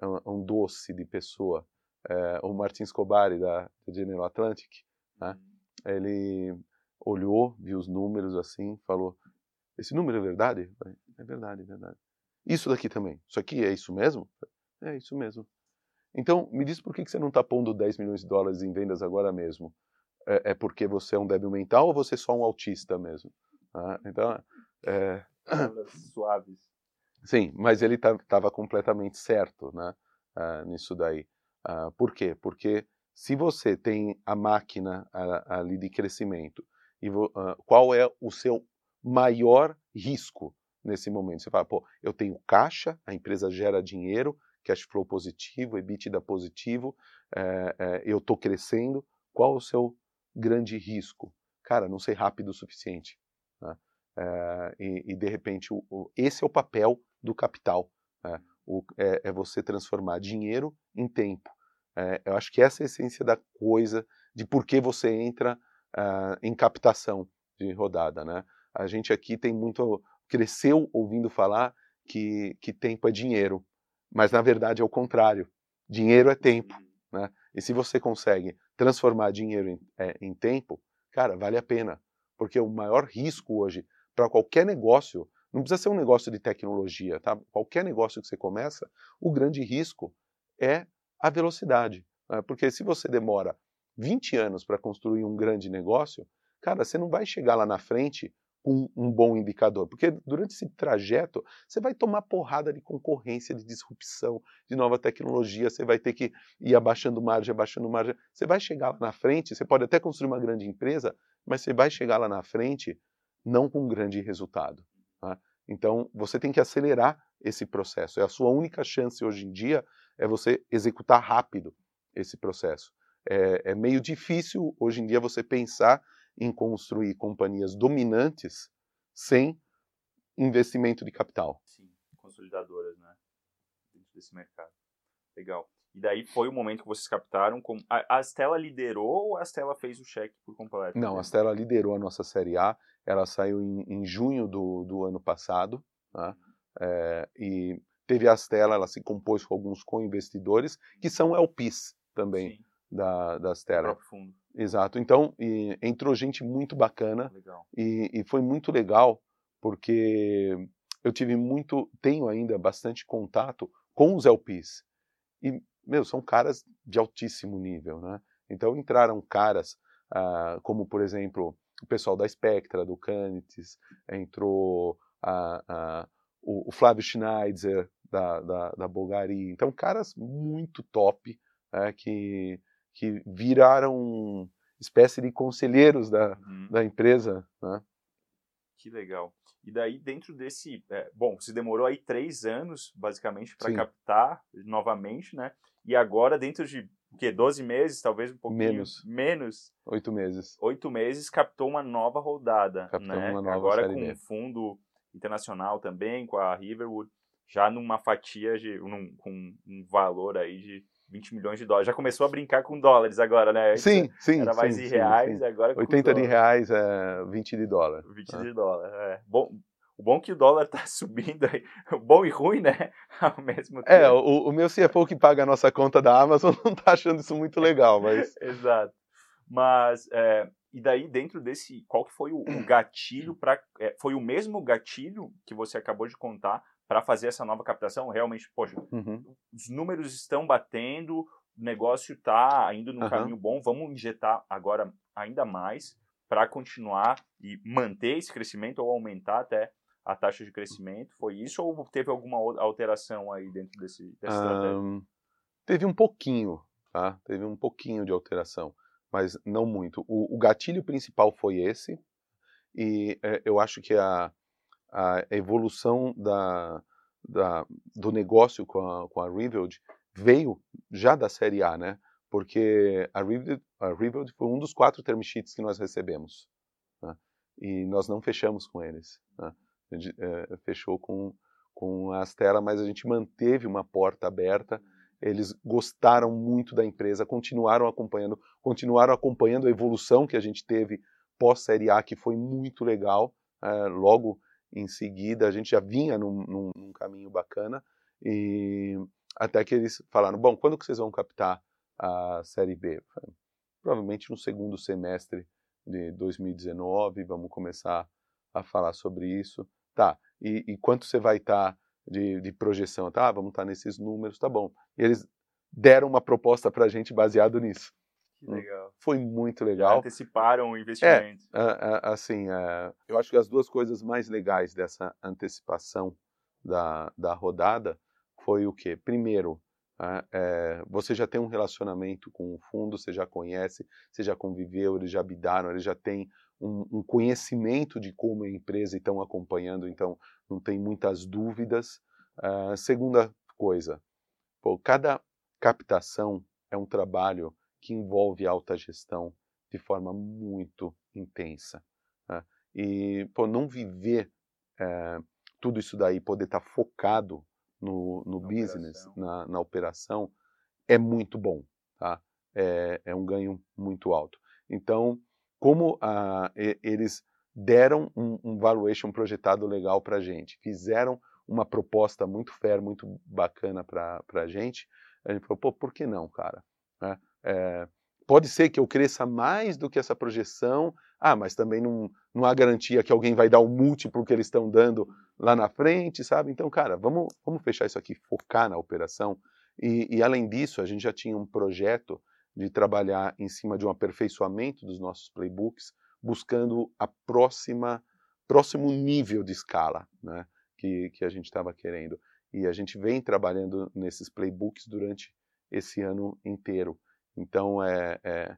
é um, é um doce de pessoa. Uh, o Martin Scobari, da, da General Atlantic, né? ele olhou, viu os números assim, falou, esse número é verdade? Falei, é verdade, é verdade. Isso daqui também, isso aqui é isso mesmo? É isso mesmo. Então, me diz por que você não está pondo 10 milhões de dólares em vendas agora mesmo? É, é porque você é um débil mental ou você é só um autista mesmo? Ah, então, é... suaves. Sim, mas ele estava tá, completamente certo né, uh, nisso daí. Uh, por quê? Porque se você tem a máquina uh, ali de crescimento, e qual é o seu maior risco nesse momento? Você fala, pô, eu tenho caixa, a empresa gera dinheiro, cash flow positivo, EBITDA positivo, é, é, eu estou crescendo, qual o seu grande risco? Cara, não ser rápido o suficiente. É, e, e, de repente, o, o, esse é o papel do capital. Né? O, é, é, você transformar dinheiro em tempo. É, eu acho que essa é a essência da coisa, de por que você entra uh, em captação de rodada. Né? A gente aqui tem muito. cresceu ouvindo falar que, que tempo é dinheiro. Mas na verdade é o contrário. Dinheiro é tempo. Né? E se você consegue transformar dinheiro em, é, em tempo, cara, vale a pena. Porque o maior risco hoje para qualquer negócio, não precisa ser um negócio de tecnologia, tá? Qualquer negócio que você começa, o grande risco é a velocidade. Né? Porque se você demora 20 anos para construir um grande negócio, cara, você não vai chegar lá na frente com um bom indicador. Porque durante esse trajeto, você vai tomar porrada de concorrência, de disrupção, de nova tecnologia, você vai ter que ir abaixando margem, abaixando margem. Você vai chegar lá na frente, você pode até construir uma grande empresa, mas você vai chegar lá na frente não com um grande resultado. Tá? Então, você tem que acelerar esse processo. É a sua única chance hoje em dia é você executar rápido esse processo. É, é meio difícil hoje em dia você pensar em construir companhias dominantes sem investimento de capital. Sim, consolidadoras, né? Dentro desse mercado. Legal. E daí foi o momento que vocês captaram. Com... A, a Stella liderou ou a Stella fez o cheque por completo? Não, a Stella liderou a nossa Série A. Ela saiu em, em junho do, do ano passado. Né? É, e teve a Stella, ela se compôs com alguns co-investidores, que são LPs também Sim. da, da fundo. Exato. Então, e, entrou gente muito bacana e, e, foi muito legal porque eu tive muito, tenho ainda bastante contato com os LPs e meu são caras de altíssimo nível, né? Então entraram caras ah, como por exemplo o pessoal da Spectra, do Canites, entrou a, a, o, o, Flávio Schneider da, da, da Bulgari, então caras muito top é, que que viraram espécie de conselheiros da, uhum. da empresa. Né? Que legal. E daí, dentro desse. É, bom, você demorou aí três anos, basicamente, para captar novamente, né? E agora, dentro de o quê? 12 meses, talvez um pouquinho menos. Menos. Oito meses. Oito meses, captou uma nova rodada. Captou né? uma nova Agora com um fundo internacional também, com a Riverwood, já numa fatia de. Num, com um valor aí de 20 milhões de dólares. Já começou a brincar com dólares agora, né? Sim, sim. Era mais sim, em reais, sim. agora com 80 de reais, é 20 de dólar. 20 é. de dólar, é. Bom, o bom é que o dólar está subindo aí, bom e ruim, né? Ao mesmo é, tempo. É, o, o meu CFO que paga a nossa conta da Amazon não está achando isso muito legal, mas... Exato. Mas, é, e daí dentro desse, qual que foi o, o gatilho para... É, foi o mesmo gatilho que você acabou de contar para fazer essa nova captação? Realmente, poxa, uhum. os números estão batendo, o negócio está indo no uhum. caminho bom, vamos injetar agora ainda mais para continuar e manter esse crescimento ou aumentar até a taxa de crescimento? Foi isso ou teve alguma alteração aí dentro desse, dessa estratégia? Um, teve um pouquinho, tá? Teve um pouquinho de alteração, mas não muito. O, o gatilho principal foi esse e é, eu acho que a, a evolução da, da, do negócio com a, com a veio já da série A, né? Porque a Revealed, a Revealed foi um dos quatro term sheets que nós recebemos. Né? E nós não fechamos com eles. Né? A gente é, fechou com, com a Stella, mas a gente manteve uma porta aberta. Eles gostaram muito da empresa, continuaram acompanhando, continuaram acompanhando a evolução que a gente teve pós Série A, que foi muito legal. É, logo em seguida, a gente já vinha num, num, num caminho bacana e até que eles falaram, bom, quando que vocês vão captar a Série B? Provavelmente no segundo semestre de 2019, vamos começar a falar sobre isso. Tá, e, e quanto você vai estar tá de, de, projeção? Tá, vamos estar tá nesses números, tá bom. E eles deram uma proposta para a gente baseado nisso. Que legal. Foi muito legal. Já anteciparam o investimento. É, assim, é, eu acho que as duas coisas mais legais dessa antecipação da, da rodada foi o quê? Primeiro, é, é, você já tem um relacionamento com o fundo, você já conhece, você já conviveu, eles já bidaram, eles já têm um, um conhecimento de como a empresa estão acompanhando, então não tem muitas dúvidas. Uh, segunda coisa, pô, cada captação é um trabalho que envolve alta gestão de forma muito intensa. Né? E pô, não viver é, tudo isso daí, poder estar tá focado no, no na business, operação. Na, na, operação, é muito bom. Tá? É, é um ganho muito alto. Então, como ah, eles deram um, um, valuation projetado legal para a gente, fizeram uma proposta muito fair, muito bacana para a gente, a gente falou, pô, por que não, cara? É, é, pode ser que eu cresça mais do que essa projeção, ah, mas também não, não há garantia que alguém vai dar o múltiplo que eles estão dando lá na frente, sabe? Então, cara, vamos, vamos fechar isso aqui, focar na operação. E, e além disso, a gente já tinha um projeto de trabalhar em cima de um aperfeiçoamento dos nossos playbooks, buscando a próxima próximo nível de escala né, que, que a gente estava querendo. E a gente vem trabalhando nesses playbooks durante esse ano inteiro. Então, é, é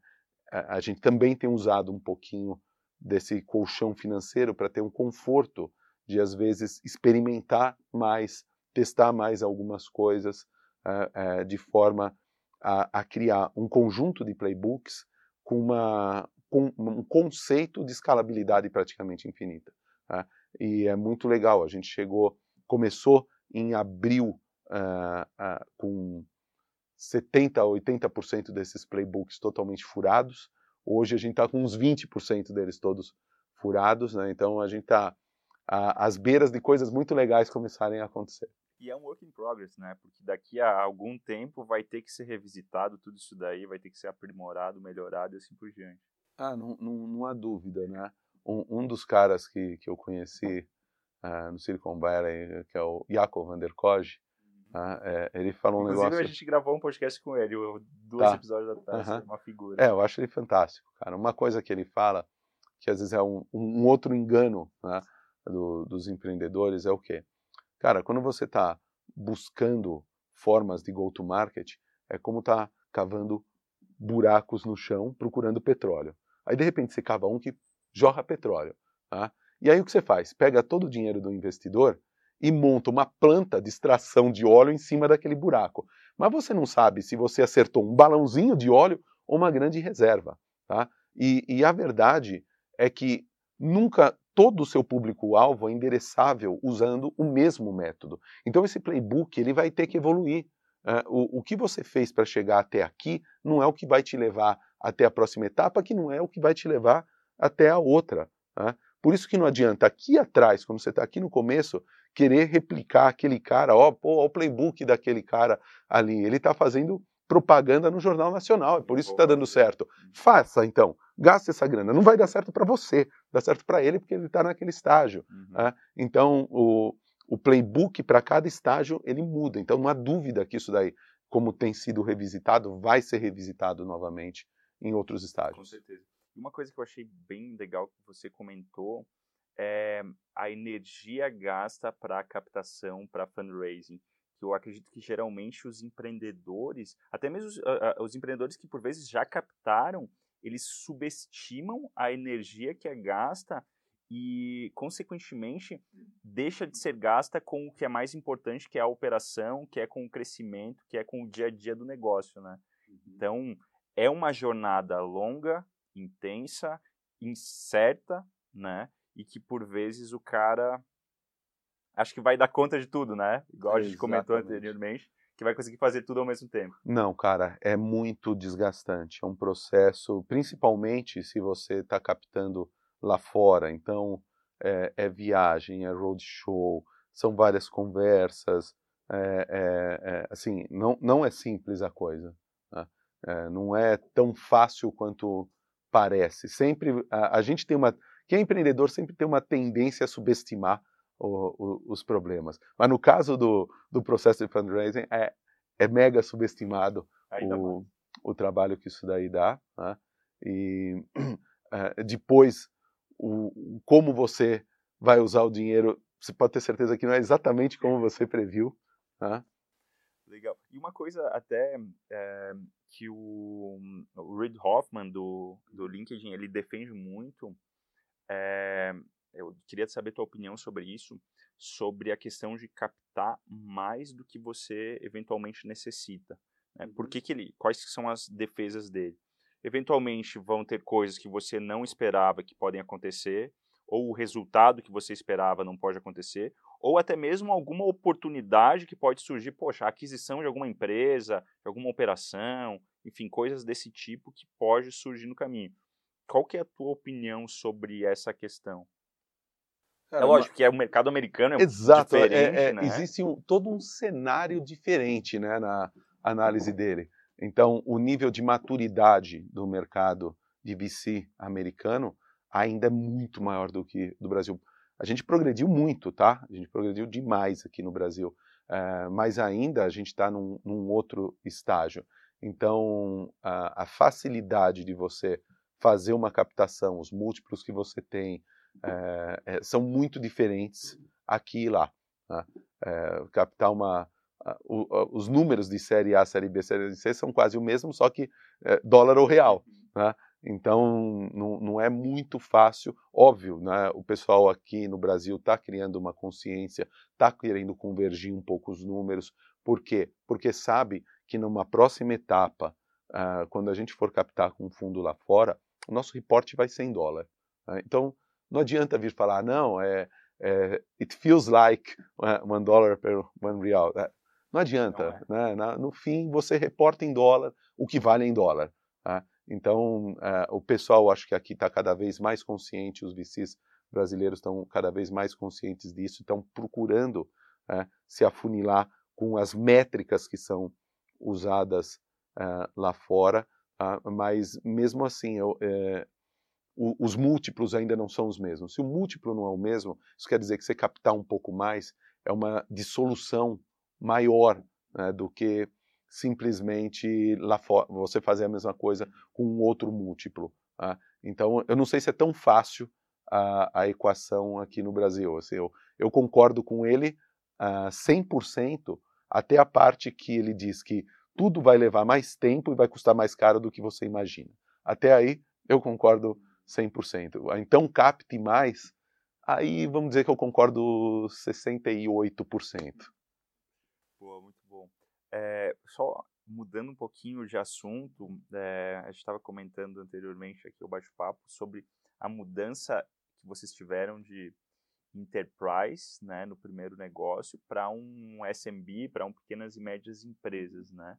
a gente também tem usado um pouquinho desse colchão financeiro para ter um conforto de, às vezes, experimentar mais, testar mais algumas coisas, é, é, de forma a, a, criar um conjunto de playbooks com, uma, com um conceito de escalabilidade praticamente infinita. Tá? E é muito legal. A gente chegou, começou em abril uh, uh, com 70% a 80% desses playbooks totalmente furados. Hoje a gente está com uns 20% deles todos furados, né? então a gente está às beiras de coisas muito legais começarem a acontecer. E é um work in progress, né? Porque daqui a algum tempo vai ter que ser revisitado tudo isso daí, vai ter que ser aprimorado, melhorado e assim por diante. Ah, não, não, não há dúvida, né? Um, um, dos caras que, que eu conheci uh, no Silicon Valley, que é o Jacob van der Koge, ah, é, ele falou Inclusive, um negócio. a gente gravou um podcast com ele, dois tá. episódios atrás, uhum. uma figura. É, eu acho ele fantástico, cara. Uma coisa que ele fala, que às vezes é um, um outro engano né, do, dos empreendedores, é o quê? Cara, quando você está buscando formas de go-to-market, é como tá cavando buracos no chão procurando petróleo. Aí, de repente, você cava um que jorra petróleo. Tá? E aí o que você faz? Pega todo o dinheiro do investidor e monta uma planta de extração de óleo em cima daquele buraco. Mas você não sabe se você acertou um balãozinho de óleo ou uma grande reserva. Tá? E, e a verdade é que nunca todo o seu público-alvo é endereçável usando o mesmo método. Então esse playbook ele vai ter que evoluir. Uh, o, o que você fez para chegar até aqui não é o que vai te levar até a próxima etapa, que não é o que vai te levar até a outra. Né? Por isso que não adianta aqui atrás, quando você está aqui no começo, querer replicar aquele cara, ó, ó, o playbook daquele cara ali. Ele está fazendo propaganda no Jornal Nacional, é por isso que está dando certo. Faça, então, gaste essa grana. Não vai dar certo para você, dá certo para ele porque ele está naquele estágio. Uhum. Né? Então, o, o playbook para cada estágio, ele muda. Então, não há dúvida que isso daí, como tem sido revisitado, vai ser revisitado novamente em outros estágios. Com certeza. Uma coisa que eu achei bem legal que você comentou é a energia gasta para captação, para fundraising que eu acredito que geralmente os empreendedores, até mesmo os, uh, os, empreendedores que por vezes já captaram, eles subestimam a energia que é gasta e, consequentemente, deixa de ser gasta com o que é mais importante, que é a operação, que é com o crescimento, que é com o dia a dia do negócio, né? Uhum. Então, é uma jornada longa, intensa, incerta, né? E que, por vezes, o cara acho que vai dar conta de tudo, né? Igual a gente Exatamente. comentou anteriormente, que vai conseguir fazer tudo ao mesmo tempo. Não, cara, é muito desgastante. É um processo, principalmente se você está captando lá fora. Então, é, é, viagem, é roadshow, são várias conversas. É, é, é, assim, não, não é simples a coisa. Né? É, não é tão fácil quanto parece. Sempre a, a gente tem uma, quem é empreendedor sempre tem uma tendência a subestimar o, o, os problemas. Mas no caso do, do processo de fundraising, é, é mega subestimado o, o trabalho que isso daí dá. Né? E é, depois, o, como você vai usar o dinheiro, você pode ter certeza que não é exatamente como você previu. Né? Legal. E uma coisa até é, que o, o Reid Hoffman do, do LinkedIn ele defende muito é, eu queria saber tua opinião sobre isso, sobre a questão de captar mais do que você eventualmente necessita. Né? Por uhum. que, que ele, quais são as defesas dele? Eventualmente vão ter coisas que você não esperava que podem acontecer, ou o resultado que você esperava não pode acontecer, ou até mesmo alguma oportunidade que pode surgir, poxa, a aquisição de alguma empresa, de alguma operação, enfim, coisas desse tipo que pode surgir no caminho. Qual que é a tua opinião sobre essa questão? Cara, é lógico que é o mercado americano é Exato, diferente, é, é, né? Existe um, todo um cenário diferente né, na análise dele. Então, o nível de maturidade do mercado de VC americano ainda é muito maior do que do Brasil. A gente progrediu muito, tá? A gente progrediu demais aqui no Brasil. É, mas ainda a gente está num, num, outro estágio. Então, a, a facilidade de você fazer uma captação, os múltiplos que você tem, é, são muito diferentes aqui e lá. Né? É, uma o, os números de série A, série B, série C são quase o mesmo, só que é, dólar ou real. Né? Então não, é muito fácil, óbvio, né? o pessoal aqui no Brasil está criando uma consciência, está querendo convergir um pouco os números. Por quê? Porque sabe que numa próxima etapa, uh, quando a gente for captar com um fundo lá fora, o nosso reporte vai ser em dólar. Né? Então não adianta vir falar, não, é, é, it feels like one dollar per one real. É, não adianta. Não é. né? No fim, você reporta em dólar o que vale em dólar. Tá? Então, uh, o pessoal acho que aqui está cada vez mais consciente, os VCs brasileiros estão cada vez mais conscientes disso, estão procurando uh, se afunilar com as métricas que são usadas uh, lá fora, tá? mas mesmo assim, eu, os múltiplos ainda não são os mesmos. Se o múltiplo não é o mesmo, isso quer dizer que você captar um pouco mais é uma dissolução maior né, do que simplesmente lá você fazer a mesma coisa com um outro múltiplo. Tá? Então, eu não sei se é tão fácil a, a equação aqui no Brasil. Assim, eu, eu, concordo com ele uh, 100%, até a parte que ele diz que tudo vai levar mais tempo e vai custar mais caro do que você imagina. Até aí, eu concordo 100%. Então, capte mais, aí vamos dizer que eu concordo 68%. Boa, muito bom. É, só mudando um pouquinho de assunto, é, a gente estava comentando anteriormente aqui o bate-papo sobre a mudança que vocês tiveram de enterprise, né, no primeiro negócio, para um SMB, para um pequenas e médias empresas, né?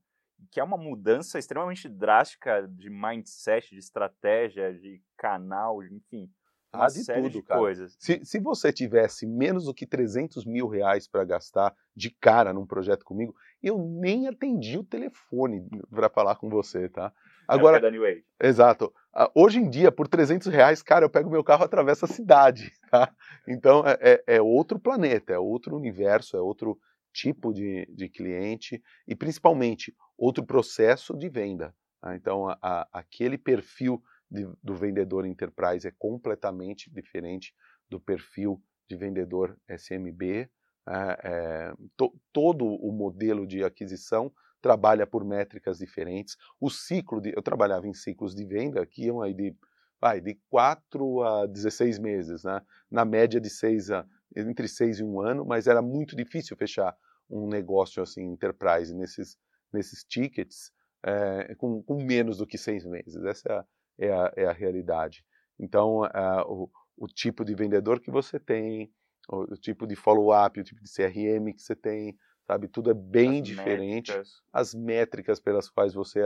Que é uma mudança extremamente drástica de mindset, de estratégia, de canal, enfim, uma ah, de série tudo, de cara. coisas. Se, se você tivesse menos do que 300 mil reais para gastar de cara num projeto comigo, eu nem atendi o telefone para falar com você, tá? Agora, é da New Age. Exato. Uh, hoje em dia, por 300 reais, cara, eu pego meu carro e atravesso a cidade, tá? Então, é, é, é outro planeta, é outro universo, é outro tipo de, de cliente e, principalmente, outro processo de venda. Tá? Então, a, a, aquele perfil de, do vendedor enterprise é completamente diferente do perfil de vendedor SMB. É, é, to, todo o modelo de aquisição trabalha por métricas diferentes. O ciclo de, eu trabalhava em ciclos de venda que iam aí de, vai, de 4 a 16 meses, né? na média de 6 a, entre 6 e 1 ano, mas era muito difícil fechar um negócio assim, enterprise, nesses, nesses tickets, é, com, com, menos do que seis meses. Essa é a, é a, é a realidade. Então, o, o, tipo de vendedor que você tem, o, o tipo de follow-up, o tipo de CRM que você tem, sabe, tudo é bem As diferente. Métricas. As métricas pelas quais você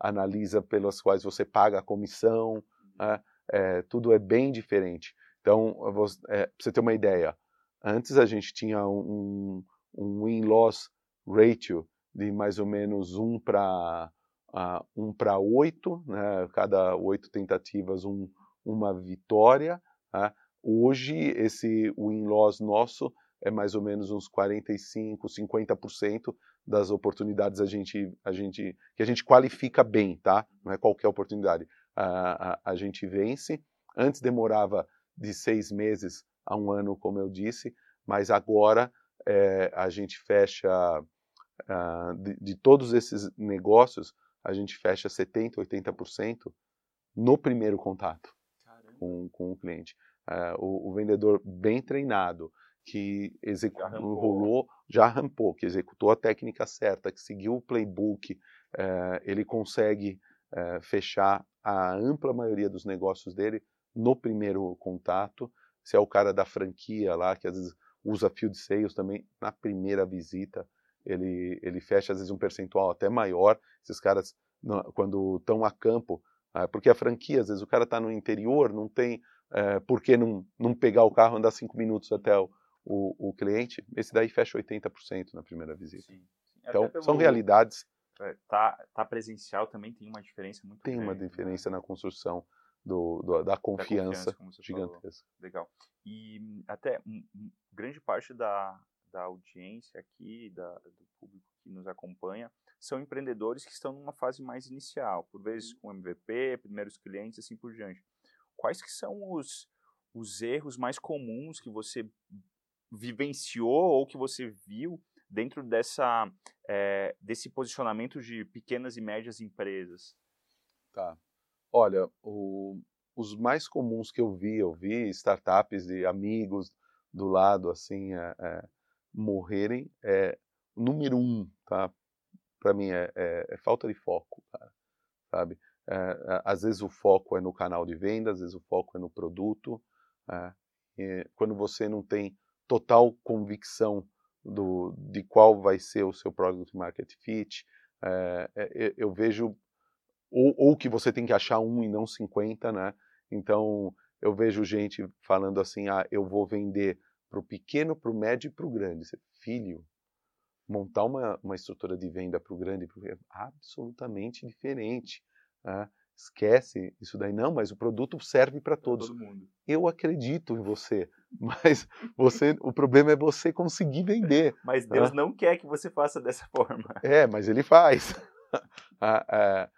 analisa, pelas quais você paga a comissão, uhum. né, é, tudo é bem diferente. Então, você, é, para você ter uma ideia, antes a gente tinha um, um win-loss ratio de mais ou menos 1 para uh, um para oito, né, cada oito tentativas um, uma vitória. Né. Hoje esse win-loss nosso é mais ou menos uns 45, 50% das oportunidades a gente, a gente, que a gente qualifica bem, tá? Não é qualquer oportunidade. A, a, a gente vence. Antes demorava de seis meses a um ano, como eu disse, mas agora é, a gente fecha uh, de, de, todos esses negócios, a gente fecha 70%, 80% no primeiro contato com, com o cliente. Uh, o, o, vendedor bem treinado, que executou, já, já rampou, que executou a técnica certa, que seguiu o playbook, uh, ele consegue uh, fechar a ampla maioria dos negócios dele no primeiro contato. Se é o cara da franquia lá, que às vezes usa field sales também, na primeira visita, ele, ele fecha às vezes um percentual até maior. Esses caras, quando estão a campo, é, porque a franquia, às vezes o cara está no interior, não tem é, por que não, não pegar o carro e andar cinco minutos até o, o, o cliente. Esse daí fecha 80% na primeira visita. Sim, sim. Então, pelo... são realidades. É, tá, tá presencial também tem uma diferença muito Tem grande, uma né? diferença né? na construção do, do, da confiança, da confiança gigantesca. Falou. Legal. E até grande parte da, da audiência aqui, da, do público que nos acompanha, são empreendedores que estão numa fase mais inicial, por vezes com MVP, primeiros clientes, assim por diante. Quais que são os, os erros mais comuns que você vivenciou ou que você viu dentro dessa, é, desse posicionamento de pequenas e médias empresas? Tá. Olha, o, os mais comuns que eu vi, eu vi startups de amigos do lado, assim, é, é, morrerem. É, número um, tá? Para mim é, é, é, falta de foco, cara, sabe? É, às vezes o foco é no canal de venda, às vezes o foco é no produto. quando você não tem total convicção do, de qual vai ser o seu product market fit. É, é, eu vejo ou, ou, que você tem que achar um e não 50, né? Então eu vejo gente falando assim, ah, eu vou vender para o pequeno, para o médio e para o grande. Você, filho, montar uma, uma estrutura de venda para o grande é absolutamente diferente. Né? Esquece isso daí. Não, mas o produto serve para todos. Todo mundo. Eu acredito em você, mas você, o problema é você conseguir vender. Mas Deus né? não quer que você faça dessa forma. É, mas ele faz. Ah, é,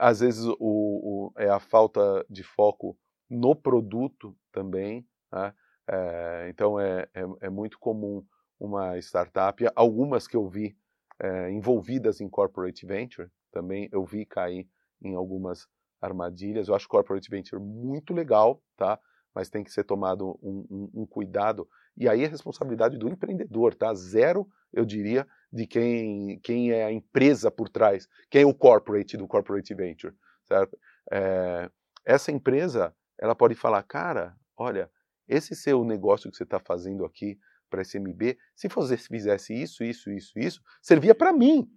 às vezes o, o, é a falta de foco no produto também. Né? É, então é, é, é, muito comum uma startup, algumas que eu vi é, envolvidas em corporate venture, também eu vi cair em algumas armadilhas. Eu acho corporate venture muito legal, tá? Mas tem que ser tomado um, um, um cuidado. E aí é responsabilidade do empreendedor, tá? Zero, eu diria, de quem, quem é a empresa por trás, quem é o corporate do corporate venture, certo? É, essa empresa, ela pode falar, cara, olha, esse seu negócio que você está fazendo aqui para SMB, se você fizesse isso, isso, isso, isso, servia para mim.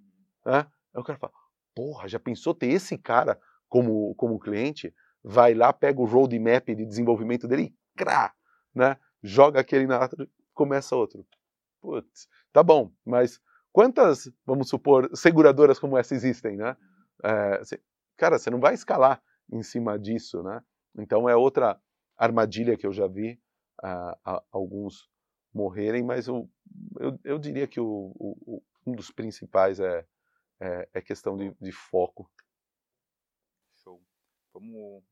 Né? Aí o cara fala, porra, já pensou ter esse cara como, como cliente? Vai lá, pega o roadmap de desenvolvimento dele e crá, né? Joga aquele na começa outro. Putz, tá bom, mas quantas, vamos supor, seguradoras como essa existem, né? É, cara, você não vai escalar em cima disso, né? Então é outra armadilha que eu já vi uh, alguns morrerem, mas eu, eu, eu diria que o, o, um dos principais é, é, é questão de, de, foco. Show. Vamos.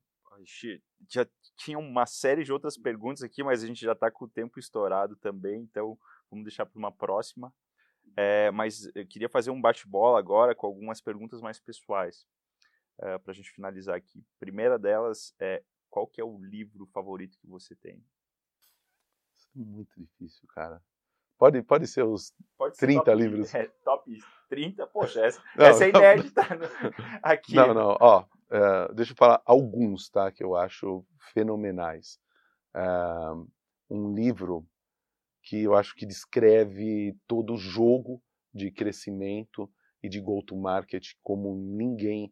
Já tinha uma série de outras perguntas aqui, mas a gente já está com o tempo estourado também, então vamos deixar para uma próxima. É, mas eu queria fazer um bate-bola agora com algumas perguntas mais pessoais é, para a gente finalizar aqui. Primeira delas é qual que é o livro favorito que você tem? muito difícil, cara. Pode, pode ser os pode ser 30 top, livros. É, top 30, poxa, essa, não, essa é inédita não, aqui. Não, não, ó, uh, deixa eu falar alguns, tá, que eu acho fenomenais. Uh, um livro que eu acho que descreve todo o jogo de crescimento e de go-to-market como ninguém.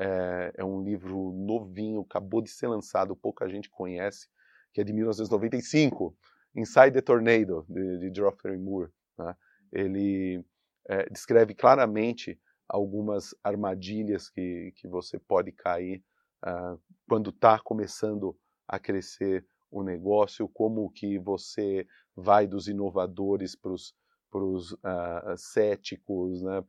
É, é, um livro novinho, acabou de ser lançado, pouca gente conhece, que é de 1995. Inside the Tornado, de, de Geoffrey Moore. Né? Ele descreve claramente algumas armadilhas que, que você pode cair uh, quando está começando a crescer o negócio, como que você vai dos inovadores para os uh, céticos, né,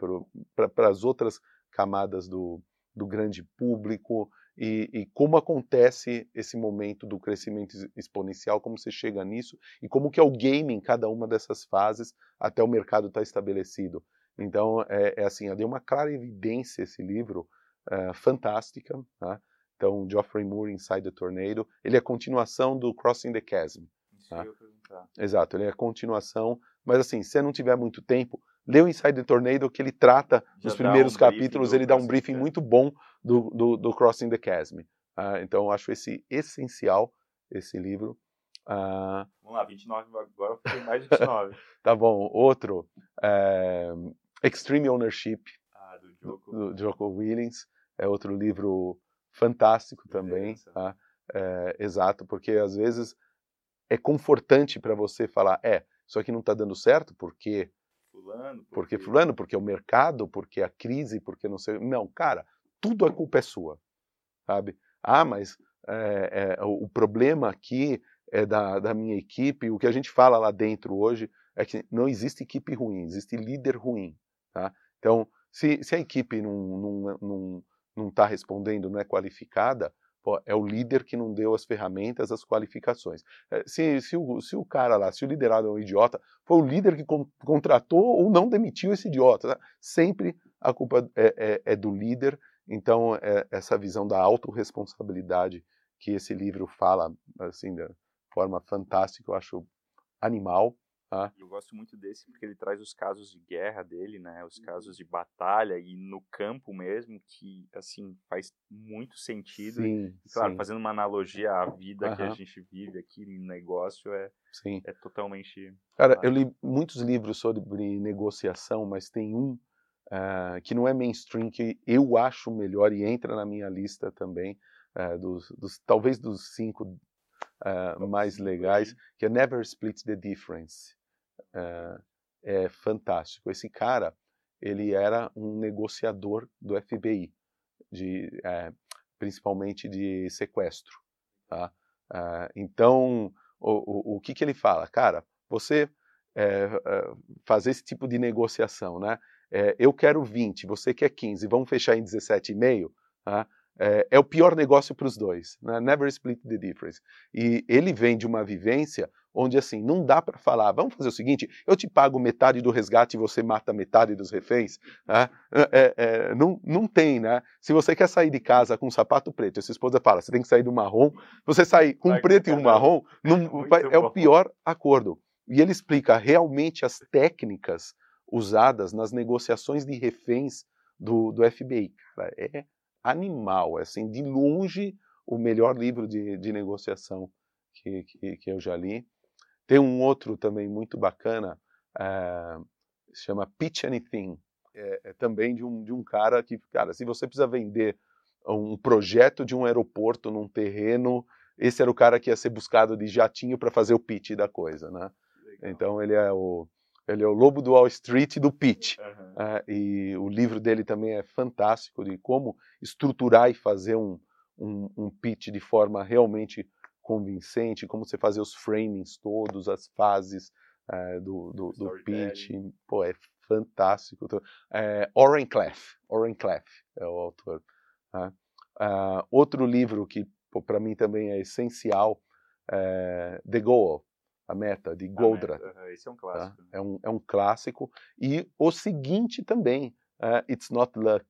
para as outras camadas do, do grande público, e, e, como acontece esse momento do crescimento exponencial, como você chega nisso e como que é o game em cada uma dessas fases até o mercado estar tá estabelecido. Então, é, é assim, deu uma clara evidência esse livro, é, fantástica. Tá? Então, Geoffrey Moore, Inside the Tornado, ele é a continuação do Crossing the Chasm. Tá? Exato, ele é a continuação, mas assim, se não tiver muito tempo, lê o Inside the Tornado, que ele trata Já nos primeiros um capítulos, ele dá um briefing muito bom do, do, do Crossing the Chasm. Uh, então, eu acho esse essencial, esse livro. Uh... Vamos lá, 29 agora, eu fiquei mais 29. tá bom, outro, é... Extreme Ownership, ah, do, Joko. do Joko Willings, é outro livro fantástico também. Tá? É, exato, porque às vezes é confortante para você falar, é, isso aqui não está dando certo porque fulano, porque... porque fulano, porque o mercado, porque a crise, porque não sei, não, cara, tudo a culpa é sua, sabe? Ah, mas é, é, o problema aqui é da, da minha equipe. O que a gente fala lá dentro hoje é que não existe equipe ruim, existe líder ruim, tá? Então, se, se a equipe não está respondendo, não é qualificada, pô, é o líder que não deu as ferramentas, as qualificações. É, se, se, o, se o cara lá, se o liderado é um idiota, foi o líder que con contratou ou não demitiu esse idiota. Né? Sempre a culpa é, é, é do líder. Então, é, essa visão da autorresponsabilidade que esse livro fala, assim, de forma fantástica, eu acho animal. Ah. Eu gosto muito desse porque ele traz os casos de guerra dele, né? Os casos de batalha e no campo mesmo que assim faz muito sentido. Sim, e, claro, sim. fazendo uma analogia à vida que a gente vive aqui no negócio é sim. é totalmente. Cara, claro. eu li muitos livros sobre negociação, mas tem um uh, que não é mainstream que eu acho melhor e entra na minha lista também uh, dos, dos, talvez dos cinco uh, mais legais, que é Never Split the Difference é, é fantástico. Esse cara, ele era um negociador do FBI, de, é, principalmente de sequestro. Tá? É, então, o, o, o que, que ele fala? Cara, você é, fazer esse tipo de negociação, né? Eu quero 20, você quer 15, vamos fechar em 17,5? Tá? É, o pior negócio para os dois. Né? Never split the difference. E ele vem de uma vivência onde assim não dá para falar, vamos fazer o seguinte, eu te pago metade do resgate e você mata metade dos reféns, né? é, é, não, não tem, né? Se você quer sair de casa com um sapato preto, a sua esposa fala, você tem que sair do marrom, você sair com um preto e um marrom, não, é o pior acordo. E ele explica realmente as técnicas usadas nas negociações de reféns do, do FBI. Cara, é animal, é assim, de longe o melhor livro de, de negociação que, que, que eu já li. Tem um outro também muito bacana, se chama Pitch Anything. É, é, também de um, de um cara que, cara, se você precisa vender um projeto de um aeroporto num terreno, esse era o cara que ia ser buscado de jatinho para fazer o pitch da coisa, né? Então ele é o ele é o lobo do Wall Street do pitch. Uhum. Uh, e o livro dele também é fantástico de como estruturar e fazer um, um, um pitch de forma realmente convincente, como você fazer os framings todos, as fases é, do, do, do pitch. Pô, é fantástico. É, Oren Clef, Oren Clef é o autor. Uh, outro livro que para mim também é essencial é The Goal, a meta de Goldratt. Esse é um clássico. Tá? É, um, é um clássico. E o seguinte também, uh, It's Not Luck,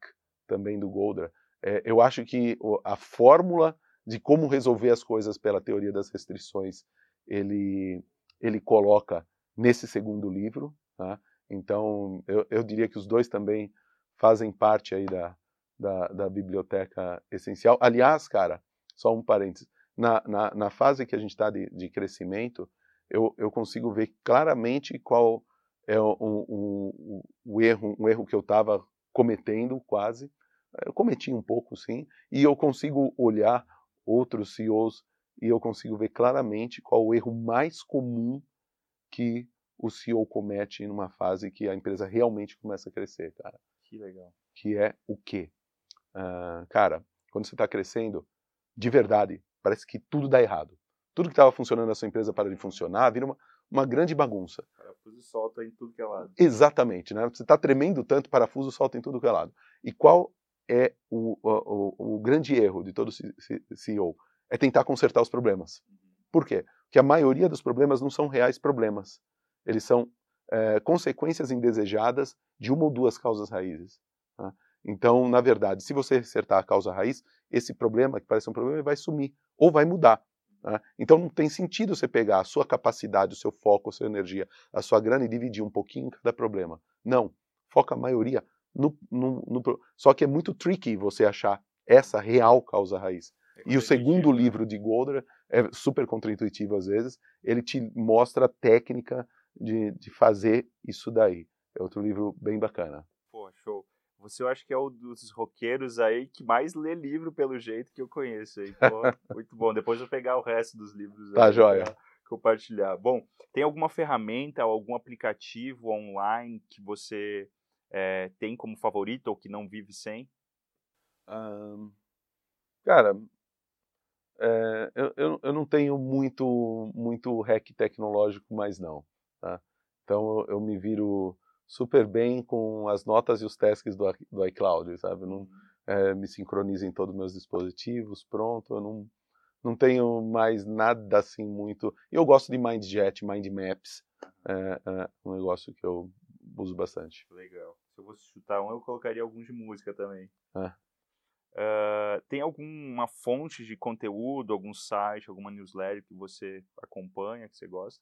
também do Goldratt. É, eu acho que a fórmula de como resolver as coisas pela teoria das restrições, ele, ele coloca nesse segundo livro. Tá? Então, eu, eu diria que os dois também fazem parte aí da, da, da biblioteca essencial. Aliás, cara, só um parênteses, na, na, na fase que a gente está de, de crescimento, eu, eu consigo ver claramente qual é o, o, o erro, um erro que eu estava cometendo quase. Eu cometi um pouco, sim, e eu consigo olhar outros CEOs e eu consigo ver claramente qual o erro mais comum que o CEO comete numa fase que a empresa realmente começa a crescer, cara. Que legal. Que é o quê? Uh, cara, quando você está crescendo, de verdade, parece que tudo dá errado. Tudo que estava funcionando na sua empresa para de funcionar, vira uma, uma grande bagunça. Parafuso solta em tudo que é lado. Exatamente, né? Você está tremendo tanto, parafuso solta em tudo que é lado. E qual é o, o, o grande erro de todo CEO, é tentar consertar os problemas. Por quê? Porque a maioria dos problemas não são reais problemas. Eles são é, consequências indesejadas de uma ou duas causas raízes. Tá? Então, na verdade, se você acertar a causa raiz, esse problema, que parece um problema, vai sumir ou vai mudar. Tá? Então, não tem sentido você pegar a sua capacidade, o seu foco, a sua energia, a sua grana e dividir um pouquinho em cada problema. Não. Foca a maioria no, no, no, só que é muito tricky você achar essa real causa raiz. É e o segundo né? livro de Golder é super contraintuitivo às vezes, ele te mostra a técnica de, de fazer isso daí. É outro livro bem bacana. Pô, show. Você eu acho que é um dos roqueiros aí que mais lê livro pelo jeito que eu conheço aí. Pô, muito bom. Depois eu vou pegar o resto dos livros tá, joia. compartilhar. Bom, tem alguma ferramenta ou algum aplicativo online que você é, tem como favorito ou que não vive sem? Um, cara, é, eu, eu, eu, não tenho muito, muito hack tecnológico mais não. Tá? Então eu, eu, me viro super bem com as notas e os tasks do, do iCloud, sabe? Não, é, me sincroniza em todos os meus dispositivos, pronto, eu não, não tenho mais nada assim muito. Eu gosto de MindJet, Mind Maps, é, é um negócio que eu uso bastante. Legal. Se eu fosse chutar um, eu colocaria alguns de música também. Uh, tem alguma fonte de conteúdo, algum site, alguma newsletter que você acompanha, que você gosta?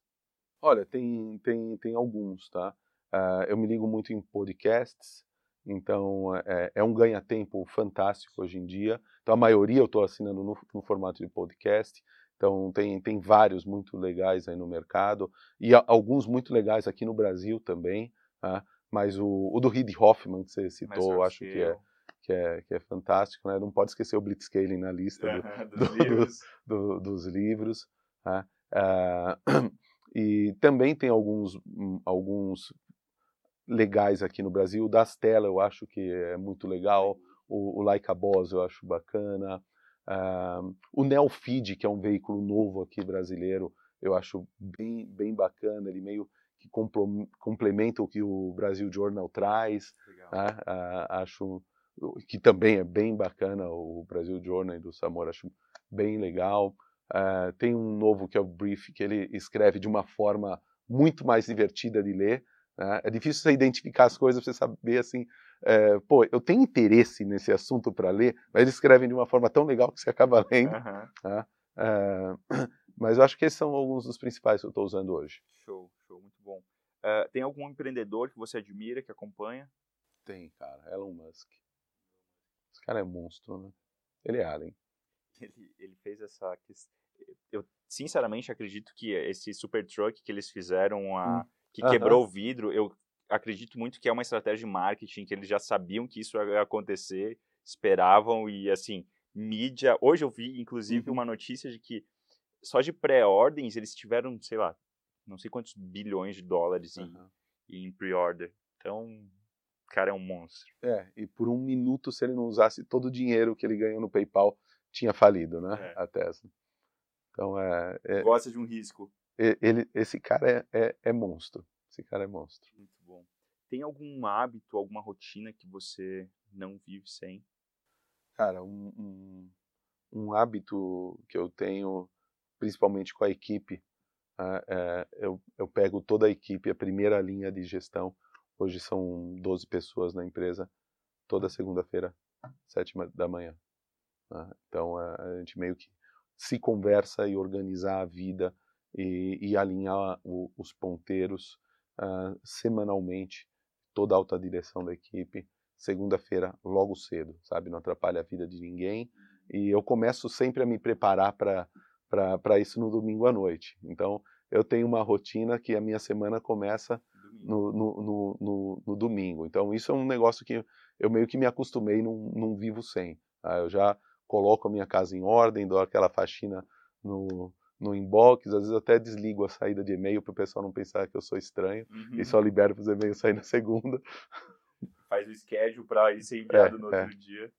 Olha, tem, tem, tem alguns, tá? Uh, eu me ligo muito em podcasts, então é, é um ganha-tempo fantástico hoje em dia. Então a maioria eu estou assinando no, no, formato de podcast. Então tem, tem vários muito legais aí no mercado e a, alguns muito legais aqui no Brasil também. Tá? Mas o, o do Reid Hoffman que você citou, eu acho que, que é que é, que é fantástico, né? Não pode esquecer o Blitzscaling na lista do, dos, do, livros. Do, dos livros. Né? Uh, e também tem alguns, hum, alguns legais aqui no Brasil. O Das Tela eu acho que é muito legal. O, o Like a Boss eu acho bacana. Uh, o Neofeed, que é um veículo novo aqui brasileiro, eu acho bem, bem bacana. Ele meio que complementa o que o Brasil Journal traz. Né? Acho que também é bem bacana, o Brasil Journal do Samora, acho bem legal. Uh, tem um novo que é o Brief, que ele escreve de uma forma muito mais divertida de ler. Né? É difícil você identificar as coisas, você saber assim, é, pô, eu tenho interesse nesse assunto para ler, mas eles escrevem de uma forma tão legal que você acaba lendo. Uhum. Né? Uh, mas eu acho que esses são alguns dos principais que eu estou usando hoje. Show, show, muito bom. Uh, tem algum empreendedor que você admira, que acompanha? Tem, cara, Elon Musk cara é monstro, né? Ele é alien. Ele, ele fez essa. Eu sinceramente acredito que esse super truck que eles fizeram, a, hum. que quebrou o vidro, eu acredito muito que é uma estratégia de marketing, que eles já sabiam que isso ia acontecer, esperavam e assim, mídia. Hoje eu vi, inclusive, uhum. uma notícia de que só de pré-ordens eles tiveram, sei lá, não sei quantos bilhões de dólares uhum. em, em pre-order. Então, cara é um monstro. É, e por um minuto, se ele não usasse todo o dinheiro que ele ganhou no PayPal, tinha falido, né? É. A Tesla. Então é, é, Gosta de um risco. Ele, esse cara é, é, é, monstro. Esse cara é monstro. Muito bom. Tem algum hábito, alguma rotina que você não vive sem? Cara, um, um, um hábito que eu tenho, principalmente com a equipe, eu, eu pego toda a equipe, a primeira linha de gestão, Hoje são 12 pessoas na empresa, toda segunda-feira, sete da manhã. Né? Então a gente meio que se conversa e organizar a vida e, e alinhar o, os ponteiros uh, semanalmente, toda a alta direção da equipe, segunda-feira logo cedo, sabe? Não atrapalha a vida de ninguém. E eu começo sempre a me preparar para isso no domingo à noite. Então eu tenho uma rotina que a minha semana começa no, no, no, no, domingo. Então, isso é um negócio que eu meio que me acostumei, não, não vivo sem. Tá? Eu já coloco a minha casa em ordem, dou aquela faxina no, no inbox, às vezes até desligo a saída de e-mail para o pessoal não pensar que eu sou estranho uhum. e só libero para os e-mails sair na segunda. Faz o schedule para ir ser enviado é, no outro é. dia.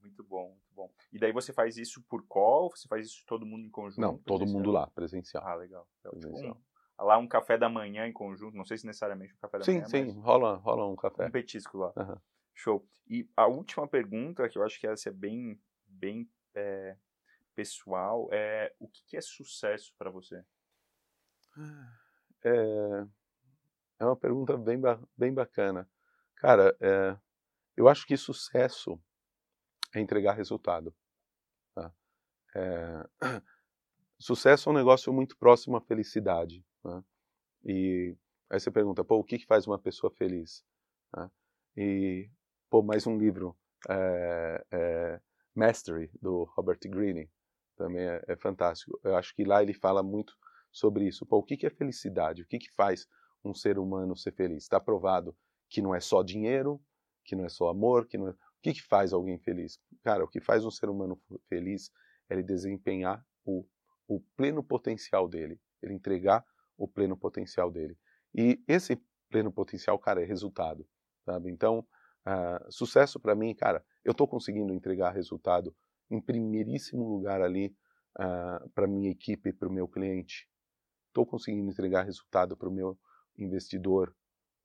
Muito bom, muito bom. E daí você faz isso por call? Você faz isso todo mundo em conjunto? Não, todo mundo lá, presencial. Ah, legal. É presencial. Tipo lá um café da manhã em conjunto, não sei se necessariamente um café da sim, manhã. Sim, sim, rola, rola um café. Um petisco lá. Uhum. Show. E a última pergunta, que eu acho que essa é bem, bem é, pessoal, é o que, que é sucesso para você? É, é uma pergunta bem, bem bacana. Cara, é, eu acho que sucesso é entregar resultado. Tá? É, sucesso é um negócio muito próximo à felicidade. Né? E aí você pergunta, pô, o que, que faz uma pessoa feliz? Né? E, pô, mais um livro, é, é, Mastery, do Robert Greene, também é, é, fantástico. Eu acho que lá ele fala muito sobre isso. Pô, o que, que é felicidade? O que, que faz um ser humano ser feliz? Está provado que não é só dinheiro, que não é só amor, que não é... O que, que faz alguém feliz? Cara, o que faz um ser humano feliz é ele desempenhar o, o pleno potencial dele, ele entregar o pleno potencial dele. E esse pleno potencial, cara, é resultado, sabe? Então, uh, sucesso para mim, cara, eu estou conseguindo entregar resultado em primeiríssimo lugar ali uh, ah, para minha equipe, para o meu cliente. Estou conseguindo entregar resultado para o meu investidor.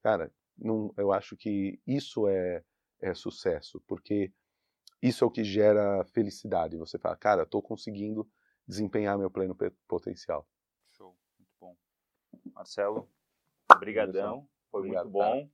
Cara, não, eu acho que isso é, é sucesso, porque isso é o que gera felicidade. Você fala, cara, estou conseguindo desempenhar meu pleno potencial. Show, muito bom. Marcelo, obrigadão, foi Obrigado, muito bom. Cara.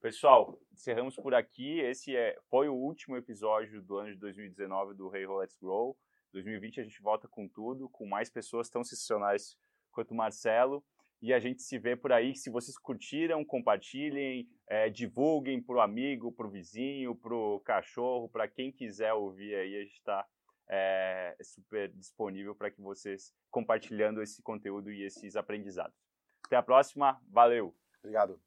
Pessoal, encerramos por aqui. Esse é, foi o último episódio do ano de 2019 do Hey Ho Let's Grow. 2020 a gente volta com tudo, com mais pessoas tão sensacionais quanto o Marcelo. E a gente se vê por aí. Se vocês curtiram, compartilhem, é, divulguem para o amigo, para o vizinho, para o cachorro, para quem quiser ouvir aí. A gente está é, super disponível para que vocês compartilhando esse conteúdo e esses aprendizados. Até a próxima. Valeu! Obrigado.